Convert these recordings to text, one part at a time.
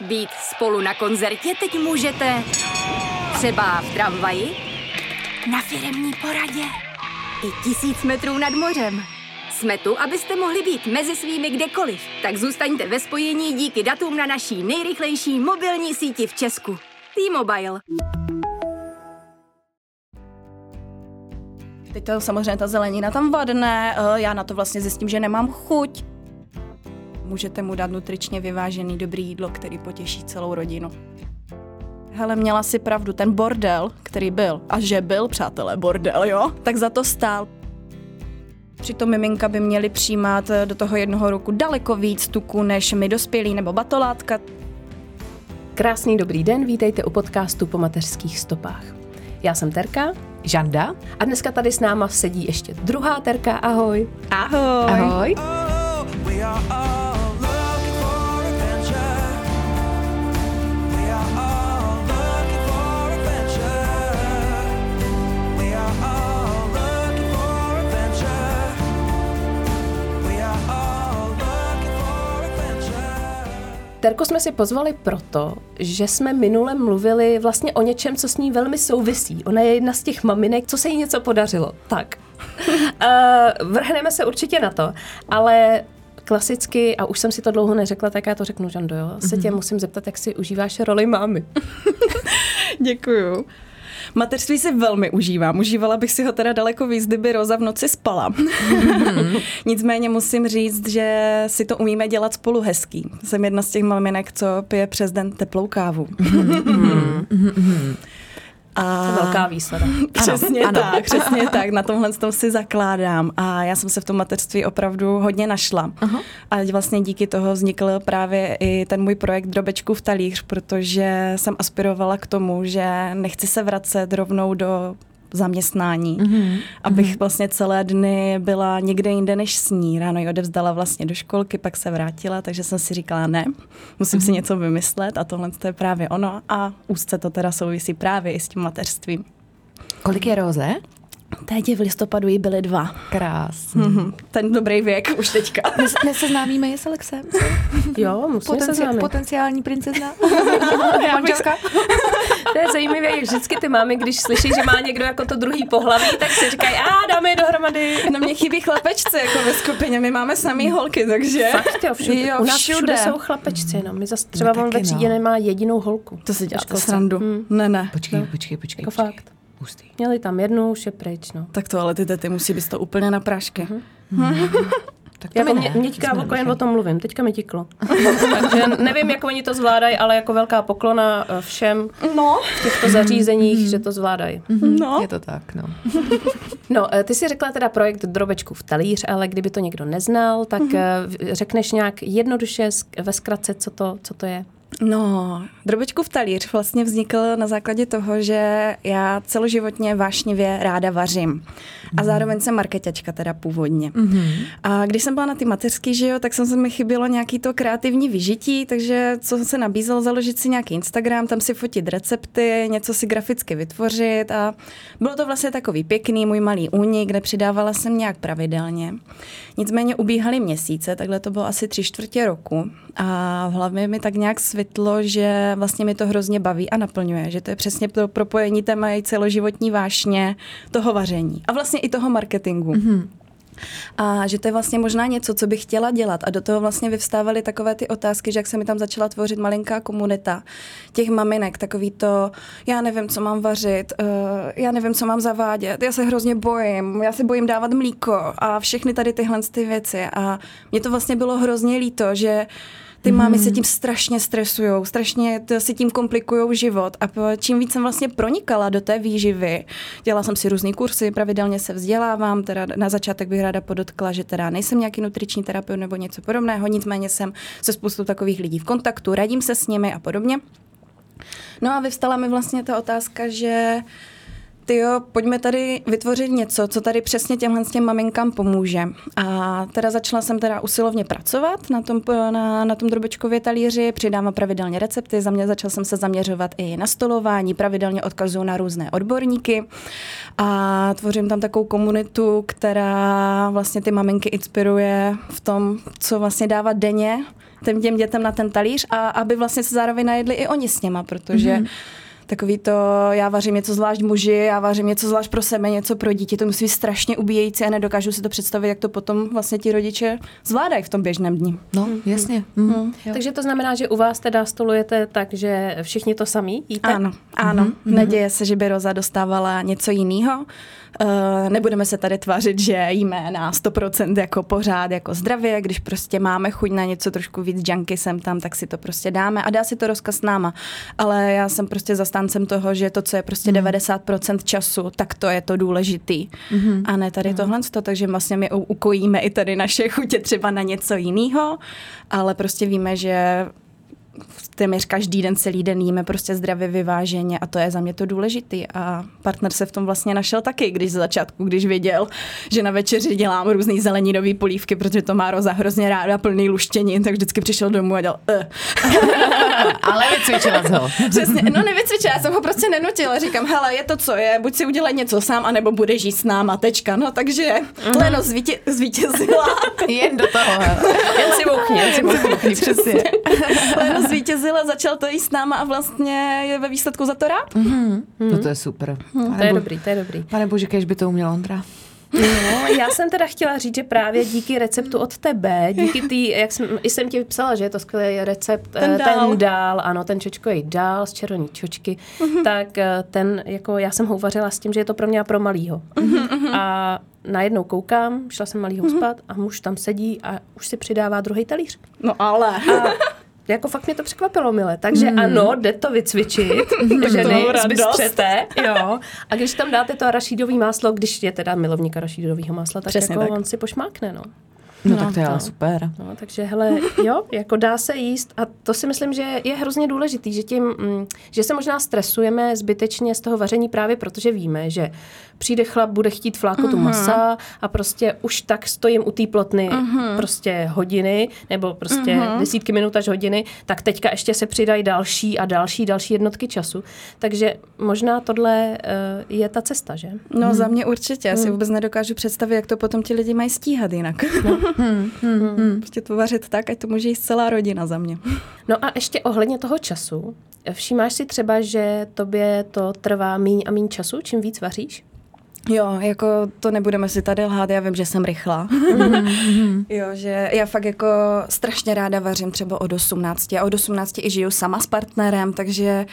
Být spolu na koncertě teď můžete třeba v tramvaji, na firemní poradě i tisíc metrů nad mořem. Jsme tu, abyste mohli být mezi svými kdekoliv. Tak zůstaňte ve spojení díky datům na naší nejrychlejší mobilní síti v Česku. T-Mobile. Teď to samozřejmě ta zelenina tam vadne, eh, já na to vlastně zjistím, že nemám chuť. Můžete mu dát nutričně vyvážený dobrý jídlo, který potěší celou rodinu. Hele, měla si pravdu, ten bordel, který byl, a že byl, přátelé, bordel, jo, tak za to stál. Přitom miminka by měly přijímat eh, do toho jednoho roku daleko víc tuku než my dospělí nebo batolátka. Krásný dobrý den, vítejte u podcastu po mateřských stopách. Já jsem Terka. Žanda. A dneska tady s náma sedí ještě druhá Terka. Ahoj. Ahoj. Ahoj. Terko jsme si pozvali proto, že jsme minule mluvili vlastně o něčem, co s ní velmi souvisí. Ona je jedna z těch maminek, co se jí něco podařilo. Tak. uh, vrhneme se určitě na to, ale klasicky, a už jsem si to dlouho neřekla, tak já to řeknu, Žando, jo, se tě musím zeptat, jak si užíváš roli mámy. Děkuju. Mateřství si velmi užívám. Užívala bych si ho teda daleko víc, kdyby Roza v noci spala. Nicméně musím říct, že si to umíme dělat spolu hezký. Jsem jedna z těch maminek, co pije přes den teplou kávu. A... To velká výsada. Přesně ano, tak, ano. přesně tak. Na tomhle tom si zakládám. A já jsem se v tom mateřství opravdu hodně našla. Aha. A vlastně díky toho vznikl právě i ten můj projekt Drobečku v talíř, protože jsem aspirovala k tomu, že nechci se vracet rovnou do zaměstnání, mm-hmm. abych mm-hmm. vlastně celé dny byla někde jinde než s ní. Ráno ji odevzdala vlastně do školky, pak se vrátila, takže jsem si říkala ne, musím mm-hmm. si něco vymyslet a tohle to je právě ono a úzce to teda souvisí právě i s tím mateřstvím. Kolik je Roze? Teď v listopadu jí byly dva. Krásný. Mm-hmm. Ten dobrý věk už teďka. Neseznámíme je s Alexem? Jo, musíme Potenci- seznámit. Potenciální princezna? Manželka? to je zajímavé, jak vždycky ty mámy, když slyší, že má někdo jako to druhý pohlaví, tak si říkají, a dáme je dohromady. No mě chybí chlapečci jako ve skupině, my máme samý holky, takže... Fakt jo, všude. Jo, U nás všude. všude jsou chlapečci, no. My zase třeba on ve třídě no. nemá jedinou holku. To si děláte srandu. Hmm. Ne, ne. Počkej, no. počkej, počkej. Jako počkej. fakt. Hustý. Měli tam jednu, už je pryč, no. Tak to ale ty tety musí být to úplně na prášky. Uh-huh. Uh-huh. Tak to Já mě, mě teďka jen o tom mluvím, teďka mi tiklo. Takže nevím, jak oni to zvládají, ale jako velká poklona eh, všem no. v těchto zařízeních, mm. že to zvládají. Mm-hmm. No. Je to tak, no. no, eh, ty si řekla teda projekt Drobečku v talíř, ale kdyby to někdo neznal, tak mm-hmm. řekneš nějak jednoduše ve zkratce, co to, co to je? No, Drobečku v talíř vlastně vznikl na základě toho, že já celoživotně vášnivě ráda vařím. A mhm. zároveň jsem marketačka teda původně. Mm-hmm. A když jsem byla na ty mateřský, že jo, tak jsem se mi chybělo nějaký to kreativní vyžití, takže co se nabízelo, založit si nějaký Instagram, tam si fotit recepty, něco si graficky vytvořit a bylo to vlastně takový pěkný můj malý únik, kde přidávala jsem nějak pravidelně. Nicméně ubíhaly měsíce, takhle to bylo asi tři čtvrtě roku a v hlavě mi tak nějak svitlo, že vlastně mi to hrozně baví a naplňuje, že to je přesně to propojení té mé celoživotní vášně toho vaření a vlastně i toho marketingu. Mm-hmm. A že to je vlastně možná něco, co bych chtěla dělat. A do toho vlastně vyvstávaly takové ty otázky, že jak se mi tam začala tvořit malinká komunita těch maminek, takový to, já nevím, co mám vařit, uh, já nevím, co mám zavádět, já se hrozně bojím, já se bojím dávat mlíko a všechny tady tyhle ty věci. A mě to vlastně bylo hrozně líto, že ty mm. mámy se tím strašně stresují, strašně si tím komplikují život a čím víc jsem vlastně pronikala do té výživy, dělala jsem si různé kursy, pravidelně se vzdělávám, teda na začátek bych ráda podotkla, že teda nejsem nějaký nutriční terapeut nebo něco podobného, nicméně jsem se spoustu takových lidí v kontaktu, radím se s nimi a podobně. No a vyvstala mi vlastně ta otázka, že ty jo, pojďme tady vytvořit něco, co tady přesně těmhle s těm maminkám pomůže. A teda začala jsem teda usilovně pracovat na tom, na, na tom drobečkově talíři, přidávám pravidelně recepty, za mě začal jsem se zaměřovat i na stolování, pravidelně odkazuju na různé odborníky a tvořím tam takovou komunitu, která vlastně ty maminky inspiruje v tom, co vlastně dávat denně těm, těm dětem na ten talíř a aby vlastně se zároveň najedli i oni s něma, protože mm-hmm takový to, já vařím něco zvlášť muži, já vařím něco zvlášť pro sebe, něco pro dítě, to musí být strašně ubíjející a nedokážu si to představit, jak to potom vlastně ti rodiče zvládají v tom běžném dni. No, jasně. Mm. Mm. Takže to znamená, že u vás teda stolujete tak, že všichni to samý jíte? Ano, ano. Mm-hmm. Neděje se, že by Roza dostávala něco jiného. Uh, nebudeme se tady tvářit, že jíme na 100% jako pořád, jako zdravě, když prostě máme chuť na něco trošku víc junky sem tam, tak si to prostě dáme a dá si to rozkaz s náma. Ale já jsem prostě zastáncem toho, že to, co je prostě mm. 90% času, tak to je to důležitý. Mm-hmm. A ne tady mm. tohle, takže vlastně my ukojíme i tady naše chutě třeba na něco jiného, ale prostě víme, že téměř každý den, celý den jíme prostě zdravě vyváženě a to je za mě to důležitý. A partner se v tom vlastně našel taky, když z začátku, když viděl, že na večeři dělám různý zeleninový polívky, protože to má Roza hrozně ráda, plný luštění, tak vždycky přišel domů a dělal uh. Ale vycvičila ho. Přesně, no nevycvičila, já jsem ho prostě nenutila. Říkám, hele, je to, co je, buď si udělej něco sám, anebo budeš žít s náma, tečka. No takže uh-huh. Leno zvítě, zvítězila. jen do toho. jen si bouchni, jen si bouchni, přesně. Leno zvítězila, začal to jíst s náma a vlastně je ve výsledku za to rád. Mm-hmm. No to je super. Mm. To je dobrý, to je dobrý. Pane bože, kež by to uměl Ondra. No, já jsem teda chtěla říct, že právě díky receptu od tebe, díky tý, jak jsem, i jsem ti psala, že je to skvělý recept, ten eh, dál, ten dál ano, ten čočkový dál z červený čočky, uh-huh. tak eh, ten, jako já jsem ho uvařila s tím, že je to pro mě a pro malýho. Uh-huh. A najednou koukám, šla jsem malýho uh-huh. spát a muž tam sedí a už si přidává druhý talíř. No ale. A jako fakt mě to překvapilo, mile. Takže mm. ano, jde to vycvičit, ženy zbystřete, jo. A když tam dáte to arašídový máslo, když je teda milovník arašídového másla, tak Přesně jako tak. on si pošmákne, no. No, no tak to je ale super. No, takže hele, jo, jako dá se jíst a to si myslím, že je hrozně důležitý, že tím, mm, že se možná stresujeme zbytečně z toho vaření právě protože víme, že přijde chlap, bude chtít flákotu uh-huh. masa a prostě už tak stojím u té plotny uh-huh. prostě hodiny nebo prostě uh-huh. desítky minut až hodiny, tak teďka ještě se přidají další a další, další jednotky času. Takže možná tohle uh, je ta cesta, že? No uh-huh. za mě určitě. Já si vůbec nedokážu představit, jak to potom ti lidi mají stíhat jinak. No. Hmm, hmm, hmm. Prostě to vařit tak, ať to může jíst celá rodina za mě. No a ještě ohledně toho času. Všímáš si třeba, že tobě to trvá míň a míň času, čím víc vaříš? Jo, jako to nebudeme si tady lhát, já vím, že jsem rychlá. jo, že já fakt jako strašně ráda vařím třeba od 18 a od 18 i žiju sama s partnerem, takže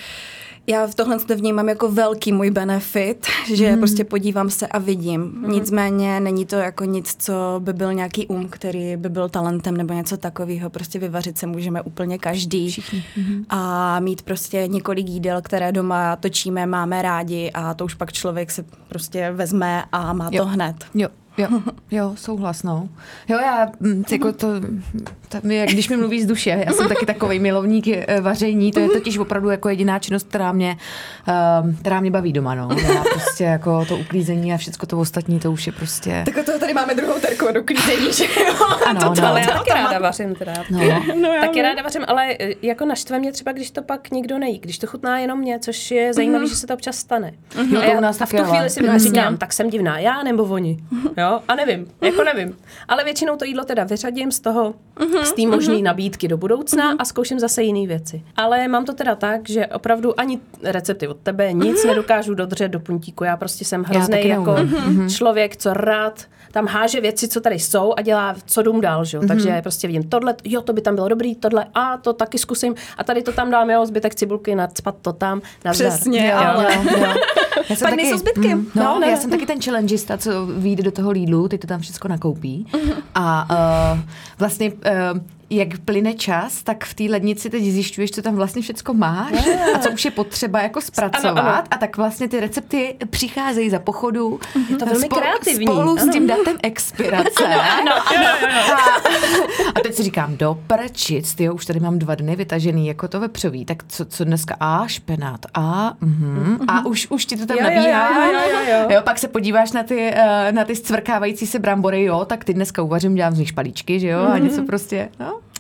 já v tohle vnímám jako velký můj benefit, že mm. prostě podívám se a vidím. Mm. Nicméně není to jako nic, co by byl nějaký um, který by byl talentem nebo něco takového. Prostě vyvařit se můžeme úplně každý. Všichni. A mít prostě několik jídel, které doma točíme, máme rádi a to už pak člověk se prostě vezme a má jo. to hned. Jo. Jo, jo, souhlas, no. Jo, já, mm, jako to, to když mi mluví z duše, já jsem taky takový milovník eh, vaření, to je totiž opravdu jako jediná činnost, která mě, uh, která mě baví doma, no. Já prostě jako to uklízení a všechno to ostatní, to už je prostě... Tak to tady máme druhou terku do uklízení, že jo? Ano, to, no. Ale já taky ráda vařím teda. No. no taky ráda vařím, ale eh, jako naštve mě třeba, když to pak nikdo nejí, když to chutná jenom mě, což je zajímavé, mm-hmm. že se to občas stane. Mm-hmm. a, já, a v tu chvíli si říkám, tak jsem divná já nebo oni. Jo, a nevím, jako nevím. Ale většinou to jídlo teda vyřadím z toho, uh-huh, z té možné uh-huh. nabídky do budoucna uh-huh. a zkouším zase jiné věci. Ale mám to teda tak, že opravdu ani recepty od tebe nic uh-huh. nedokážu dodržet do puntíku. Já prostě jsem hrozný jako uh-huh. člověk, co rád tam háže věci, co tady jsou a dělá, co dům dál, že? Mm-hmm. Takže prostě vidím tohle, jo, to by tam bylo dobrý, tohle, a to taky zkusím, a tady to tam dám, jo, zbytek cibulky, nadspat to tam, nazdar. Přesně, jo, ale... Jo, jo. Já jsem Pak taky, zbytky. Mm, no, no, já jsem taky ten challengeista, co vyjde do toho Lidlu, ty to tam všechno nakoupí. Mm-hmm. A uh, vlastně uh, jak plyne čas, tak v té lednici teď zjišťuješ, co tam vlastně všecko máš a co už je potřeba jako zpracovat Ano, ano. a tak vlastně ty recepty přicházejí za pochodu. Je to velmi kreativní, Spolu s tím datem expirace. Ano, ano, ano. A, a teď si říkám, do prčic, ty už tady mám dva dny vytažený jako to vepřový, tak co, co dneska? A, špenát, a, mhm, a už, už ti to tam Jo, jo, nabíhá. jo, jo, jo, jo. jo, pak se podíváš na ty, eh, na ty scvrkávající se brambory, jo, tak ty dneska uvařím, dělám z nich špalíčky, že jo, a Mhm. něco prostě, no.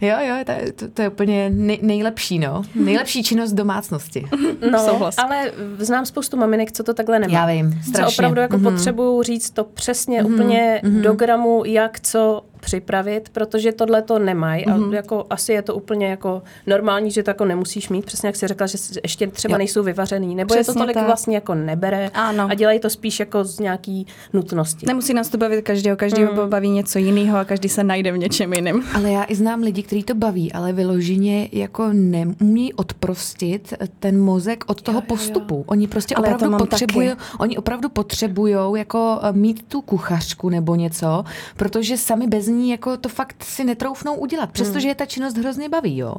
Jo, jo, to, je- to, to je úplně nej, nejlepší, no. Nejlepší činnost domácnosti. No, Souhlas. ale znám spoustu maminek, co to takhle nemá. Já vím, Co strašně. opravdu jako Mhm. potřebuju říct to přesně úplně do gramu, jak co připravit, protože tohle to nemají Mhm. a jako asi je to úplně jako normální, že to jako nemusíš mít, přesně jak jsi řekla, že ještě třeba Jo. nejsou vyvařený, nebo je to Přesně tolik tak. vlastně jako nebere Ano. a dělají to spíš jako z nějaký nutnosti. Nemusí nás to bavit každého, každého mm. baví něco jiného a každý se najde v něčem jiném. Ale já i znám lidi, kteří to baví, ale vyloženě jako neumí odprostit ten mozek od toho postupu. Oni prostě Ale opravdu potřebují, oni opravdu potřebují jako eh, mít tu kuchařku nebo něco, protože sami bez ní jako to fakt si netroufnou udělat, přestože je ta činnost hrozně baví, jo.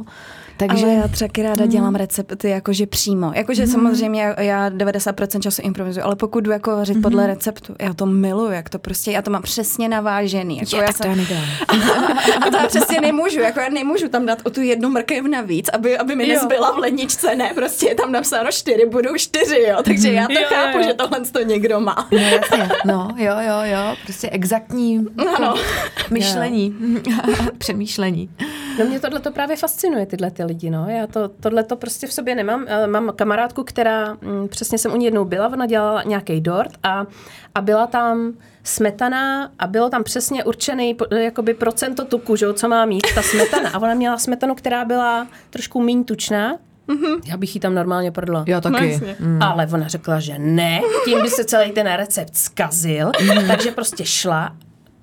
Takže Ale já taky ráda dělám recepty jakože přímo. Jakože samozřejmě já- já 90% času improvizuju, ale pokud jdu jako vařit podle receptu, já to miluju, jak to prostě, já to mám přesně navážený. Jako je, já tak to já a to já přesně nemůžu, jako já nemůžu tam dát o tu jednu mrkev navíc, aby, aby mi Jo. nezbyla v ledničce, ne, prostě je tam napsáno čtyři, budou čtyři, jo, takže já to Jo, jo, chápu, jo. že tohle to někdo má. No jasně, no, jo, jo, jo, prostě exaktní Ano. myšlení, přemýšlení. No mě tohle to právě fascinuje, tyhle ty lidi, no. Já to, tohle to prostě v sobě nemám. Eh, Mám kamarádku, která, mm, přesně jsem u ní jednou byla, ona dělala nějaký dort a, a byla tam smetana a bylo tam přesně určený po- jakoby procento tuku, že, jo, co má mít ta smetana. A ona měla smetanu, která byla trošku méně tučná. Já bych ji tam normálně prodala. Jo, taky. jasně. Mm. Ale ona řekla, že ne, tím by se celý ten recept zkazil, takže prostě šla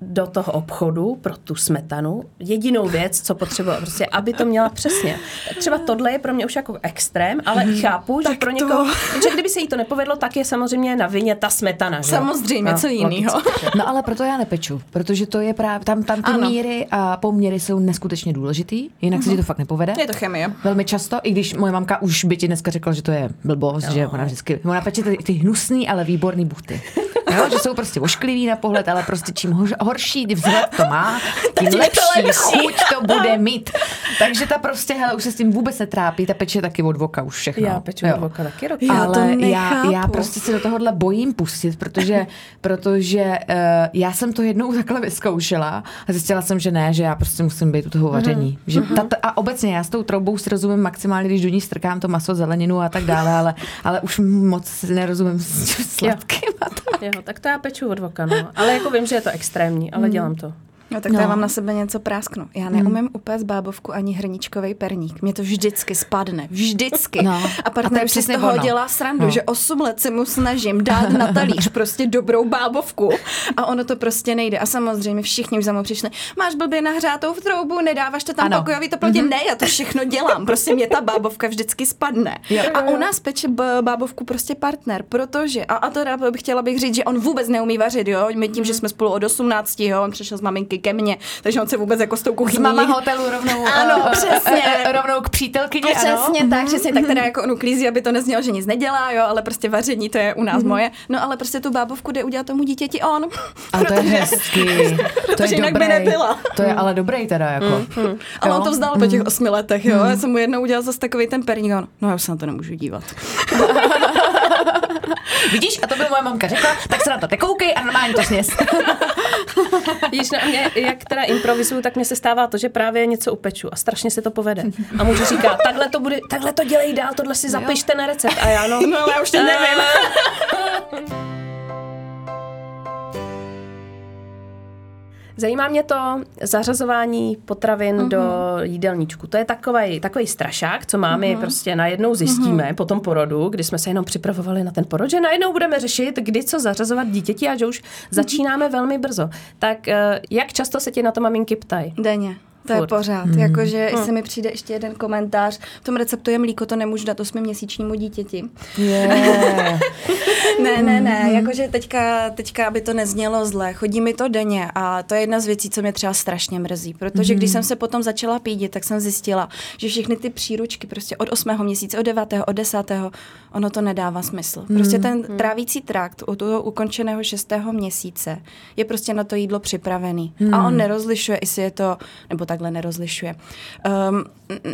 do toho obchodu pro tu smetanu. Jedinou věc, co potřebovala, prostě, aby to měla přesně. Třeba tohle je pro mě už jako extrém, ale Mhm. chápu, že pro to- někoho, že kdyby se jí to nepovedlo, tak je samozřejmě na vině ta smetana. Že? Samozřejmě, No, co logicky. No ale proto já nepeču, protože to je právě, tam, tam ty Ano. míry a poměry jsou neskutečně důležitý, jinak se ti to fakt nepovede. Je to chemie. Velmi často, i když moje mamka už by ti dneska řekla, že to je blbost, že ona vždycky, ona peče ty, ty hnusný, ale výborný buchty. Jo, že jsou prostě ošklivý na pohled, ale prostě čím hor, horší vzhled to má, tím je lepší, to lepší. chuť to bude mít. Takže ta prostě, hele, už se s tím vůbec netrápí, ta peče taky od voka už všechno. Já peču Jo. od voka taky roky. Já to ale já, nechápu. já prostě se do tohohle bojím pustit, protože, protože uh, já jsem to jednou takhle vyzkoušela a zjistila jsem, že ne, že já prostě musím být u toho vaření. Že ta, ta, a obecně já s tou troubou si rozumím maximálně, když do ní strkám to maso, zeleninu a tak dále, ale, ale už moc si nerozumím s tím sladkým a tak. Jo, tak to já peču od voka, no. Ale jako vím, že je to extrémní, ale dělám to. No tak no. já vám na sebe něco prásknu. Já neumím upéct bábovku ani hrničkový perník. Mě to vždycky spadne. Vždycky. No. A to partner si z toho ono. dělá srandu, No. že 8 let se mu snažím dát na talíř prostě dobrou bábovku a ono to prostě nejde. A samozřejmě všichni už za mnou přišli. Máš blbě nahřátou v troubu, nedáváš to tam Ano. pokojový teplotě. Mm-hmm. Ne, já to všechno dělám. Prostě mě ta bábovka vždycky spadne. Jo. A u nás peče bábovku prostě partner, protože, a, a to bych chtěla bych říct, že on vůbec neumí vařit, jo. My tím, že jsme spolu od 18, jo, on přišel z maminky ke mně, takže on se vůbec jako s tou Z kuchyní... mama hotelu rovnou, Ano, eh, přesně. rovnou k přítelkyni, ano. Přesně tak, přesně tak, teda jako on uklízí, aby to neznělo, že nic nedělá, jo, ale prostě vaření, to je u nás moje. No ale prostě tu bábovku jde udělat tomu dítěti on. A to je hezký. To je protože jinak by nebyla. To je ale dobrý teda, jako. Ale on to vzdal po těch osmi letech, jo. Já jsem mu jednou udělal zase takový ten perník, no já už se na to nemůžu dívat. Vidíš, a to by moje mamka řekla, tak se na to nekoukej a normálně to sněz. Když na mě, jak teda improvizuju, tak mně se stává to, že právě něco upeču a strašně se to povede. A můžu říkat, takhle to, bude, takhle to dělej dál, tohle si zapište na recept. A já no, No ale já už teď nevím. Zajímá mě to zařazování potravin mm-hmm. do jídelníčku. To je takový, takový strašák, co máme mm-hmm. prostě najednou zjistíme mm-hmm. po tom porodu, kdy jsme se jenom připravovali na ten porod, že najednou budeme řešit, kdy co zařazovat dítěti a že už začínáme velmi brzo. Tak eh, jak často se ti na to maminky ptají? Denně. To je Furt. pořád. Mm. Jakože mm. se mi přijde ještě jeden komentář. V tom receptu je mlíko, to nemůžu dát osmiměsíčnímu dítěti. Yeah. Ne, ne, ne, jakože teďka, teďka, aby to neznělo zle, chodí mi to denně a to je jedna z věcí, co mě třeba strašně mrzí, protože když jsem se potom začala pídit, tak jsem zjistila, že všechny ty příručky prostě od 8. měsíce, od 9., od 10. ono to nedává smysl. Prostě ten trávící trakt u toho ukončeného 6. měsíce je prostě na to jídlo připravený a on nerozlišuje, jestli je to, nebo takhle nerozlišuje. Um,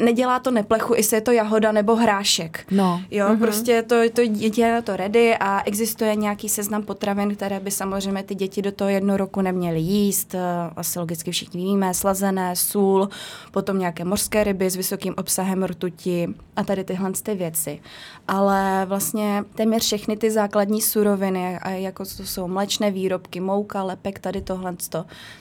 nedělá to neplechu, jestli je to jahoda nebo hrášek. No. Jo, prostě to, to dítě je na to ready a existuje nějaký seznam potravin, které by samozřejmě ty děti do toho jednoho roku neměly jíst. eh, Asi logicky všichni víme, slazené, sůl, potom nějaké mořské ryby s vysokým obsahem rtuti a tady tyhle ty věci. Ale vlastně téměř všechny ty základní suroviny, jako to jsou mléčné výrobky, mouka, lepek, tady tohle,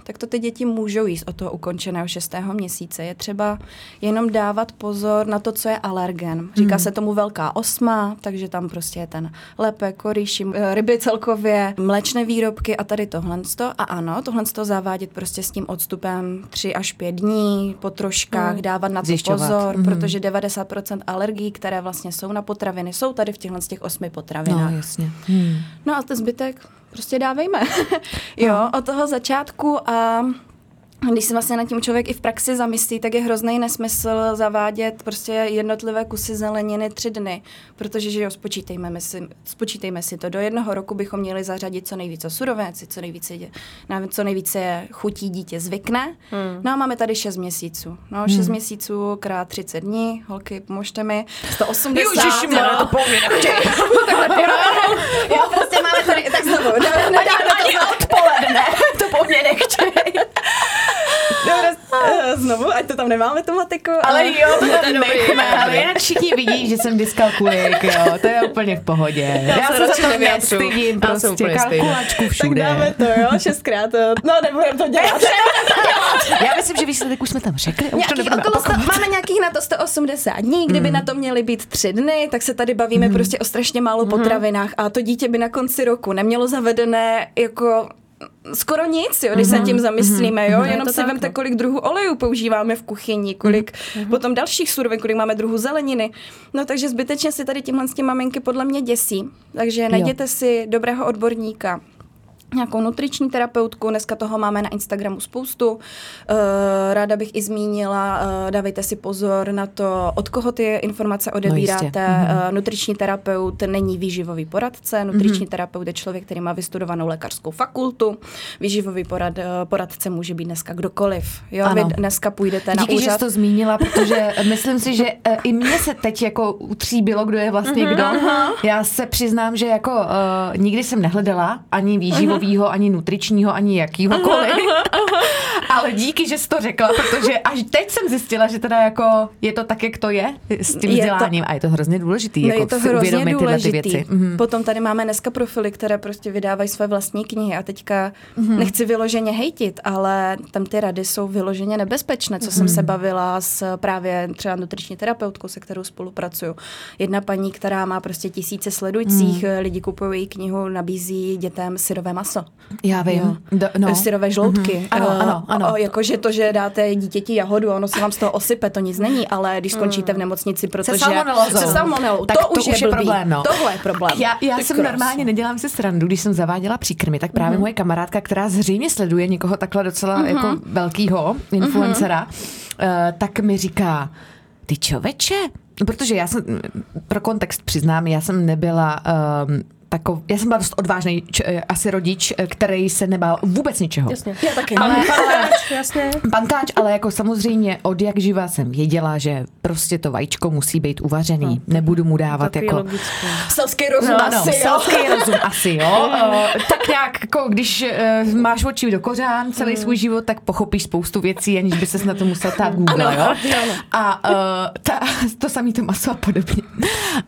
tak to ty děti můžou jíst od toho ukončeného šestého měsíce. Je třeba jenom dávat pozor na to, co je alergen. Říká se tomu velká osma, takže tam prostě je ten lepek, korýši, eh, ryby celkově, mléčné výrobky a tady tohle. A ano, tohle zavádět prostě s tím odstupem 3 až 5 dní, po troškách, dávat na to Zjišťovat. pozor, protože 90% alergií, které vlastně jsou na potraviny, jsou tady v těchhle z těch osmi potravinách. No, jasně. Hmm. No a ten zbytek prostě dávejme. jo, od toho začátku a když se vlastně nad tím člověk i v praxi zamyslí, tak je hrozný nesmysl zavádět prostě jednotlivé kusy zeleniny tři dny, protože, že jo, spočítejme si, spočítejme si to. Do jednoho roku bychom měli zařadit co nejvíce surovinci, co nejvíce, na co nejvíce chutí dítě zvykne. Hmm. No a máme tady 6 měsíců. No, 6 hmm. měsíců krát 30 dní, holky, pomožte mi, 180. Ježišmarja, to po mně nechtěj. Já prostě máme tady, tak znovu, dáme, dáme to odpoledne. To po mně nechtěj. Dobře, eh, znovu, ať to tam nemáme tu matiku. Ale jo, to je tam dobrý. nechme. Ale jinak všichni vidí, že jsem dyskalkulik, jo. To je úplně v pohodě. Já, se se za to nestydím, Já prostě kalkulačku tak všude. dáme to, jo, šestkrát. eh, No, nebudeme to dělat. Já myslím, že výsledek už jsme tam řekli. Už to Nějaký nebudeme máme nějakých na to 180 dní, kdyby na to měly být tři dny, tak se tady bavíme prostě o strašně málo potravinách a to dítě by na konci roku nemělo zavedené jako skoro nic, jo, když se tím zamyslíme, jo, Je jenom si tak, vemte, no. kolik druhů olejů používáme v kuchyni, kolik potom dalších surovin, kolik máme druhů zeleniny. No takže zbytečně si tady tímhle s tím maminky podle mě děsí. Takže najděte si dobrého odborníka, nějakou nutriční terapeutku, dneska toho máme na Instagramu spoustu. Eh, Ráda bych i zmínila, eh, dávejte si pozor na to, od koho ty informace odebíráte. jistě. Eh, Nutriční terapeut není výživový poradce, nutriční terapeut je člověk, který má vystudovanou lékařskou fakultu. Výživový porad, poradce může být dneska kdokoliv. Jo? Vy Ano. dneska půjdete na Díky, že jsi úřad. to zmínila, protože myslím si, že i mně se teď jako utříbilo, kdo je vlastně kdo. Já se přiznám, že jako uh, nikdy jsem nehledala ani výživovýho, ani nutričního, ani jakýhokoliv. Ale díky, že jsi to řekla, protože až teď jsem zjistila, že teda jako je to tak, jak to je s tím Je to- vzděláním. A je to hrozně důležitý, No jako je to hrozně uvědomit tyhle ty důležitý. věci. Mhm. Potom tady máme dneska profily, které prostě vydávají své vlastní knihy a teďka Mhm. nechci vyloženě hejtit, ale tam ty rady jsou vyloženě nebezpečné, co jsem Mhm. se bavila s právě třeba nutriční terapeutkou, se kterou spolupracuju. Jedna paní, která má prostě tisíce sledujících, Mhm. lidi kupují její knihu, nabízí dětem syrové maso. Já vím. Jo. Do, no. Syrové žloutky. Mhm. Ano, ano, ano. O, jakože to, že dáte dítěti jahodu, ono se vám z toho osype, to nic není, ale když skončíte v nemocnici, protože... Se salmonelou. Tak to, to už už je, je problém, no. Tohle je problém. Já, já Ty jsem kráso. normálně, nedělám si srandu, když jsem zaváděla příkrmy, tak právě mm-hmm. moje kamarádka, která zřejmě sleduje někoho takhle docela mm-hmm. jako velkýho influencera, mm-hmm. uh, tak mi říká, ty čověče, No, protože já jsem, pro kontext přiznám, já jsem nebyla um, takov, já jsem byla dost odvážný č, eh, asi rodič, eh, který se nebál vůbec ničeho. Jasně. Já taky. Ale, ale, Jasně. Pankáč, ale jako samozřejmě od jak živa jsem věděla, že prostě to vajíčko musí být uvařený. Nebudu mu dávat Takový jako... Selský rozum No, ano, asi, jo. selský rozum asi, jo. Uh, tak nějak, jako když uh, máš oči do kořán celý Mm. svůj život, tak pochopíš spoustu věcí, aniž by ses na to musel ptát Google, jo. A uh, ta, to samý to maso a podobně.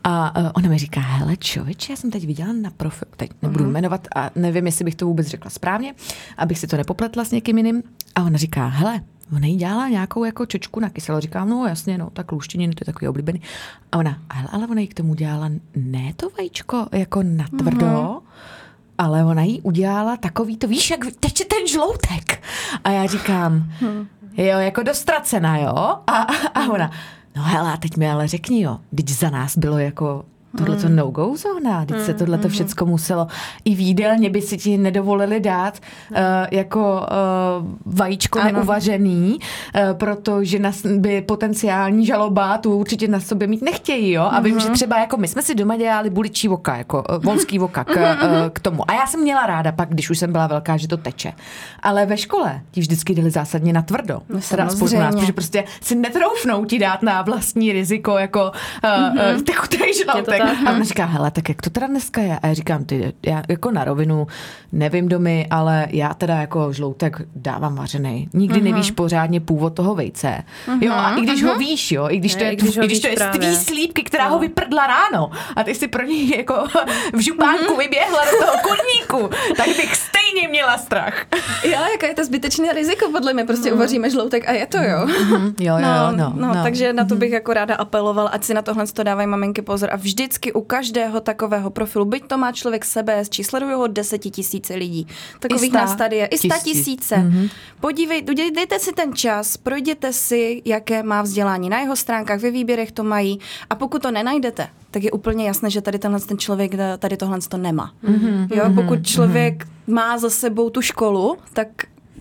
A uh, ona mi říká, hele člověče, já jsem teď viděla na profil, teď nebudu Mhm. jmenovat a nevím, jestli bych to vůbec řekla správně, abych si to nepopletla s někým jiným. A ona říká, hele, Ona jí dělala nějakou jako čočku na kyselo. Říkám, no jasně, no, tak luštěniny, to je takový oblíbený. A ona, ale, ale ona jí k tomu dělala ne to vajíčko jako natvrdo, mm-hmm. ale ona jí udělala takový to, víš, jak teče ten žloutek. A já říkám, jo, jako dostracená, jo. A, a ona, no hele, a teď mi ale řekni, jo, teď za nás bylo jako tohle to no-go zóna, teď se tohle to všecko muselo. I v jídelně by si ti nedovolili dát uh, jako uh, vajíčko Ano. neuvařený, uh, protože nas, by potenciální žaloba tu určitě na sobě mít nechtějí, jo? A vím, že třeba jako my jsme si doma dělali buličí voka, jako uh, volský voka k, uh, k tomu. A já jsem měla ráda pak, když už jsem byla velká, že to teče. Ale ve škole ti vždycky dali zásadně na tvrdo. No, samozřejmě. protože prostě si netroufnou ti dát na vlastní riziko jako uh, uh, tekutej. Tak. A ona říká, hele, tak jak to teda dneska je? A já říkám, ty, já jako na rovinu nevím domy, ale já teda jako žloutek dávám vařený. Nikdy nevíš pořádně původ toho vejce. Jo, a i když ho víš, jo, i když to je, když i když to je z tvý slípky, která ho vyprdla ráno a ty si pro něj jako v župánku vyběhla do toho kurníku, tak bych stejně měla strach. Jo, jaké je to zbytečné riziko, podle mě prostě uvaříme žloutek a je to, jo. Jo, jo, No, no, no, no, takže na to bych jako ráda apeloval, ať si na tohle to dávají maminky pozor. A vždycky u každého takového profilu, byť to má člověk CBS, sledují ho desetitisíce lidí. Takových nás tady je. I sta tisíc. tisíce. Mm-hmm. Podívej, dej- dejte si ten čas, projděte si, jaké má vzdělání. Na jeho stránkách, ve výběrech to mají. A pokud to nenajdete, tak je úplně jasné, že tady tenhle ten člověk tady tohle to nemá. Mm-hmm. Jo, pokud člověk má za sebou tu školu, tak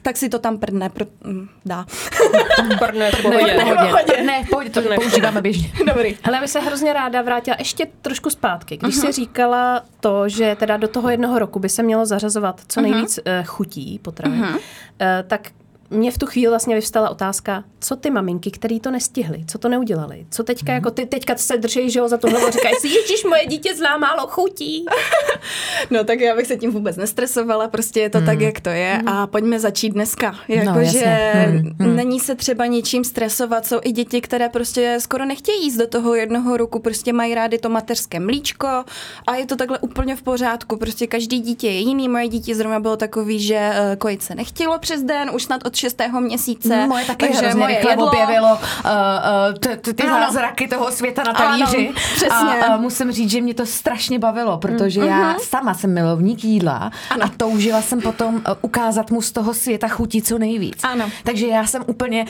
tak si to tam prdne, pro, mm, dá. Brne, v Ne, pohodě. v pohodě. Ne, v pohodě, to používáme běžně. Dobrý. Hele, já bych se hrozně ráda vrátila ještě trošku zpátky. Když jsi říkala to, že teda do toho jednoho roku by se mělo zařazovat co nejvíc uh, chutí potravin, uh, tak mě v tu chvíli vlastně vyvstala otázka, co ty maminky, který to nestihly, co to neudělali, co teďka, jako ty teďka se drží, že jo, za hlavu a říkají si, ježíš, moje dítě zná málo chutí. No tak já bych se tím vůbec nestresovala, prostě je to tak, jak to je a pojďme začít dneska. Jakože. Hmm, hmm. není se třeba ničím stresovat, jsou i děti, které prostě skoro nechtějí jíst do toho jednoho roku, prostě mají rády to mateřské mlíčko a je to takhle úplně v pořádku, prostě každý dítě je jiný, moje dítě zrovna bylo takový, že eh, kojit se nechtělo přes den, už snad od šestého měsíce. Moje taky takže hrozně moje rychle jedlo- objevilo uh, uh, t- t- ty Ano. zázraky toho světa na Ano, talíři. přesně. A uh, musím říct, že mě to strašně bavilo, protože já sama jsem milovník jídla Ano. a toužila jsem potom uh, ukázat mu z toho světa chutí co nejvíc. Ano. Takže já jsem úplně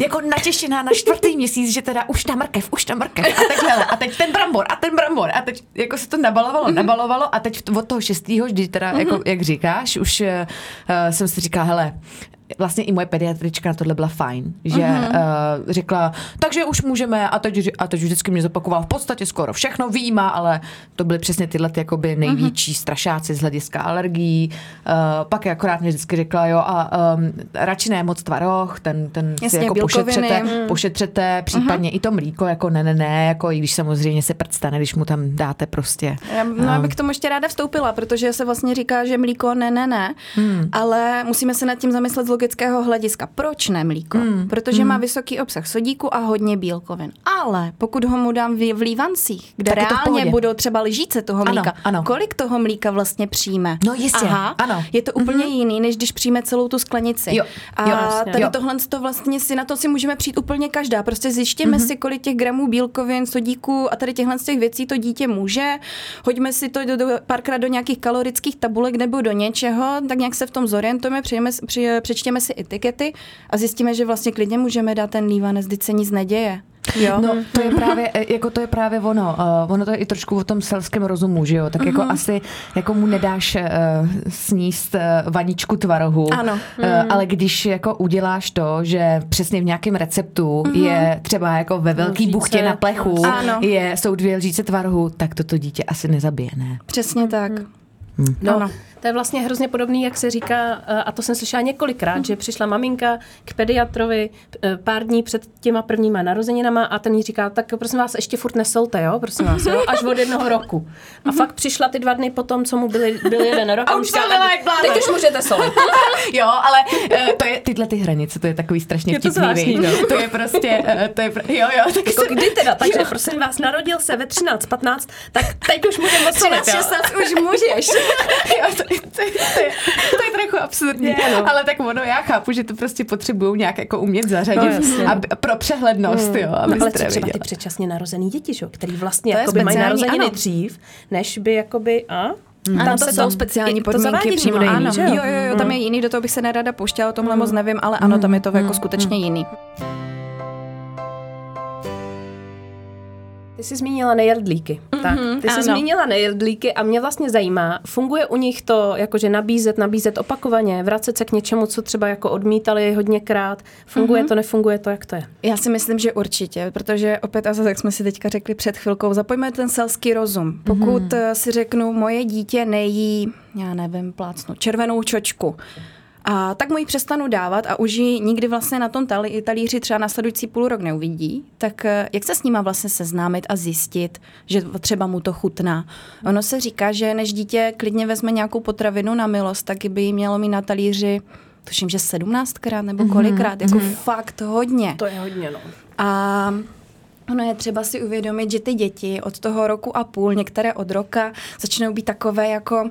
jako natěšená na čtvrtý měsíc, že teda už ta mrkev, už ta mrkev a teď hele, a teď ten brambor a ten brambor a teď jako se to nabalovalo, nabalovalo a teď od toho šestýho, vždy teda jako, jak říkáš, už uh, jsem si říkala, hele, vlastně i moje pediatrička na tohle byla fajn, že uh, řekla, takže už můžeme, a teď, a teď už vždycky mě zopakovala v podstatě skoro všechno výjima, ale to byly přesně tyhle ty jakoby největší strašáci z hlediska alergií. Uh, pak je akorát mě vždycky řekla, jo, a um, radši ne moc tvaroh, ten, ten si Jasně, jako bílkoviny. pošetřete, pošetřete, případně i to mlíko, jako ne, ne, ne, jako i když samozřejmě se prctane, když mu tam dáte prostě. Já, no, já bych k tomu ještě ráda vstoupila, protože se vlastně říká, že mlíko ne, ne, ne, hmm. ale musíme se nad tím zamyslet z logického hlediska. Proč ne mlíko? Hmm. Protože hmm. má vysoký obsah sodíku a hodně bílkovin. Ale pokud ho mu dám v, v lívancích, kde Tak reálně budou třeba lyžíce toho Ano, mlíka, ano. kolik toho mlíka vlastně přijme? No jistě, Aha, ano. Je to úplně mm-hmm. jiný, než když přijme celou tu sklenici. Jo, a jo, jasně. tady Jo. tohle to vlastně si na to si můžeme přijít úplně každá. Prostě zjištěme mm-hmm. si, kolik těch gramů bílkovin, sodíků a tady těchhle z těch věcí to dítě může. Hoďme si to do, do, párkrát do nějakých kalorických tabulek nebo do něčeho, tak nějak se v tom zorientujeme, přijeme, při, přečtěme si etikety a zjistíme, že vlastně klidně můžeme dát ten lívanec, když se nic neděje. Jo? No, to je právě, eh, jako to je právě ono. Uh, ono to je i trošku o tom selském rozumu, že jo? Tak jako Mhm. asi, jako mu nedáš uh, sníst uh, vaničku tvarohu. Ano. Uh, ale když jako uděláš to, že přesně v nějakém receptu je třeba jako ve velký Lžíce. buchtě na plechu, Ano. je, jsou dvě lžíce tvarohu, tak toto dítě asi nezabije, ne? Přesně tak. No, Ano. To je vlastně hrozně podobný, jak se říká, eh, a to jsem slyšela několikrát, že přišla maminka k pediatrovi eh, pár dní před těma prvníma narozeninama a ten jí říká, tak prosím vás, ještě furt nesolte, jo, prosím vás, jo, až od jednoho roku. A fakt přišla ty dva dny potom, co mu byli, byl jeden rok a, A už říká, tak teď už můžete solit. jo, ale uh, to je tyhle ty hranice, to je takový strašně vtipný, no. To je prostě, to je, jo, jo, tak Jako jsem- kdy teda, takže prosím vás, narodil se ve 13, 15, tak teď už můžeme solit, 13, jo. 16 už můžeš. Jo, to, to, to, to, je, to je trochu absurdní, Je, no. ale tak ono, já chápu, že to prostě potřebují nějak jako umět zařadit No, aby, pro přehlednost, jo, aby No, ale třeba ty nevěděla. předčasně narozený děti, že? jo, který vlastně jakoby mají speciální, narozeniny ano. dřív, než by jakoby, a? Ano, se to jsou speciální i- to podmínky přímo. jiný, ano. že jo? jo, jo, jo, tam je jiný, do toho bych se nerada pouštěla, o tomhle moc nevím, ale ano, tam je to jako skutečně jiný. Ty jsi zmínila nejedlíky. Mm-hmm, tak, ty jsi ano. zmínila nejedlíky a mě vlastně zajímá, funguje u nich to jakože nabízet, nabízet opakovaně, vracet se k něčemu, co třeba jako odmítali hodněkrát. Funguje mm-hmm. to, nefunguje to, jak to je? Já si myslím, že určitě, protože opět, a zase, jak jsme si teďka řekli před chvilkou, zapojme ten selský rozum. Pokud mm-hmm. si řeknu, moje dítě nejí, já nevím, plácnu, červenou čočku, a tak mu ji přestanu dávat a už ji nikdy vlastně na tom talí, talíři třeba následující půl rok neuvidí, tak eh, jak se s nima vlastně seznámit a zjistit, že třeba mu to chutná? Ono se říká, že než dítě klidně vezme nějakou potravinu na milost, tak by ji mělo mít na talíři tuším, že sedmnáctkrát nebo kolikrát, jako fakt hodně. To je hodně, no. A Ono je třeba si uvědomit, že ty děti od toho roku a půl, některé od roka, začnou být takové jako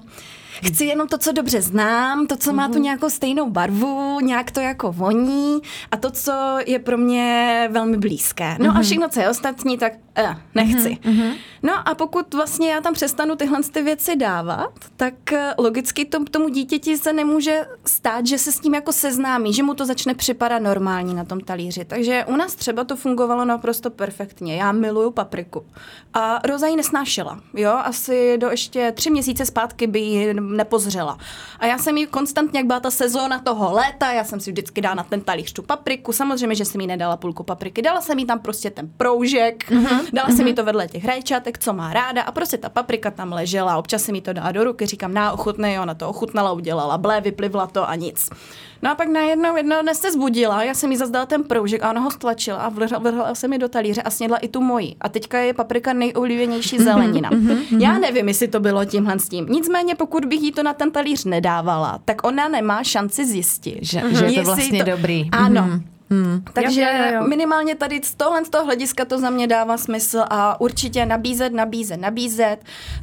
chci jenom to, co dobře znám, to, co má tu nějakou stejnou barvu, nějak to jako voní a to, co je pro mě velmi blízké. No a všechno, co je ostatní, tak eh, nechci. No a pokud vlastně já tam přestanu tyhle ty věci dávat, tak eh, logicky tom, tomu dítěti se nemůže stát, že se s tím jako seznámí, že mu to začne připadat normální na tom talíři. Takže u nás třeba to fungovalo naprosto perfektně. Já miluju papriku. A Roza ji nesnášela. Jo, asi do ještě tři měsíce zpátky by ji nepozřela. A já jsem jí konstantně, jak byla ta sezóna toho léta, já jsem si vždycky dala na ten talíř tu papriku. Samozřejmě, že jsem jí nedala půlku papriky. Dala jsem jí tam prostě ten proužek, mm-hmm. dala jsem jí to vedle těch rajčátek, co má ráda a prostě ta paprika tam ležela. Občas jsem jí to dala do ruky, říkám, na ochutnej, ona to ochutnala, udělala blé, vyplivla to a nic. No a pak najednou jednoho dne se zbudila, já jsem jí zase dala ten proužek a ona ho stlačila a vrhla, vrhla jsem mi do talíře a snědla i tu moji. A teďka je paprika nejoblíbenější zelenina. Já nevím, jestli to bylo tímhle s tím. Nicméně, pokud bych jí to na ten talíř nedávala, tak ona nemá šanci zjistit. Že, že je to jestli vlastně dobrý. Ano. Mhm. Hmm. Takže Jo, jo, jo, jo. minimálně tady z tohle z toho hlediska to za mě dává smysl a určitě nabízet, nabízet, nabízet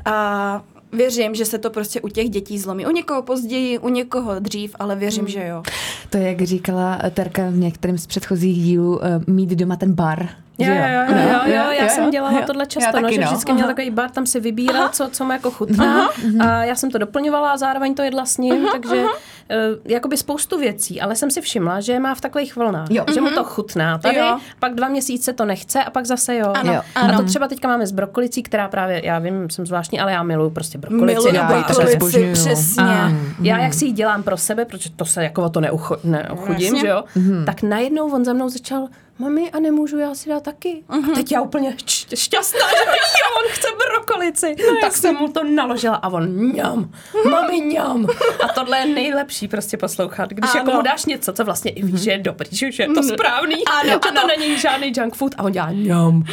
a věřím, že se to prostě u těch dětí zlomí. U někoho později, u někoho dřív, ale věřím, Hmm. že jo. To je, jak říkala Terka v některém z předchozích dílů, eh, mít doma ten bar. Jo, jo, jo, jo, jo, jo, já jo, jsem dělala jo. tohle často, no, že no. vždycky měl takový bar, tam si vybíral, co, co mu jako chutná a já jsem to doplňovala a zároveň to jedla s ním, takže eh, jakoby spoustu věcí, ale jsem si všimla, že má v takových vlnách, Jo. že mu to chutná tady, Jo. pak dva měsíce to nechce a pak zase jo. Ano, Jo. A ano. to třeba teďka máme s brokolicí, která právě, já vím, jsem zvláštní, ale já miluju prostě brokolici. Miluju na já brokolici, zbožňuju. přesně. A já, jak si ji dělám pro sebe, protože to se jako o to neucho, neochudím, Jasně. že jo, tak najednou on za mnou začal, mami, a nemůžu já si dát taky. A teď já úplně šť- šťastná, že jo, on chce brokolici. tak jsem mu to naložila a on mňam, mami mňam. A tohle je nejlepší prostě poslouchat, když Ano. jako mu dáš něco, co vlastně i víš, že je dobrý, že je to správný, Ano, že to ano. není žádný junk food a on dělá mňam.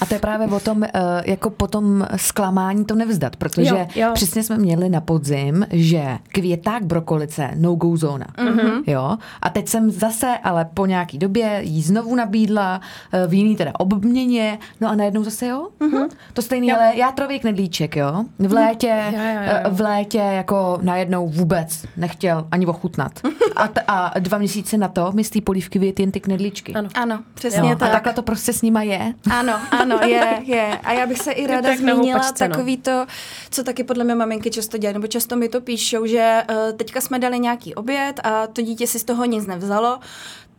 A to je právě o tom, eh, jako potom zklamání to nevzdat, protože Jo, jo. přesně jsme měli na podzim, že květák brokolice, no-go zóna. Mhm. Jo? A teď jsem zase, ale po nějaký době jí znovu nabídla, eh, v jiný teda obměně, no a najednou zase jo. Mhm. To stejný, ale játrový knedlíček, jo. V létě, Jo, jo, jo, eh, jo. v létě jako najednou vůbec nechtěl ani ochutnat. A, t- a dva měsíce na to mi z té polívky vyjet jen ty knedlíčky. Ano. Ano, přesně Jo, a tak. takhle to prostě s nima je. Ano, ano, je, je. A já bych se i ráda tak zmínila houpačce, no. takový to, co taky podle mě maminky často dělají, nebo často mi to píšou, že uh, teďka jsme dali nějaký oběd a to dítě si z toho nic nevzalo,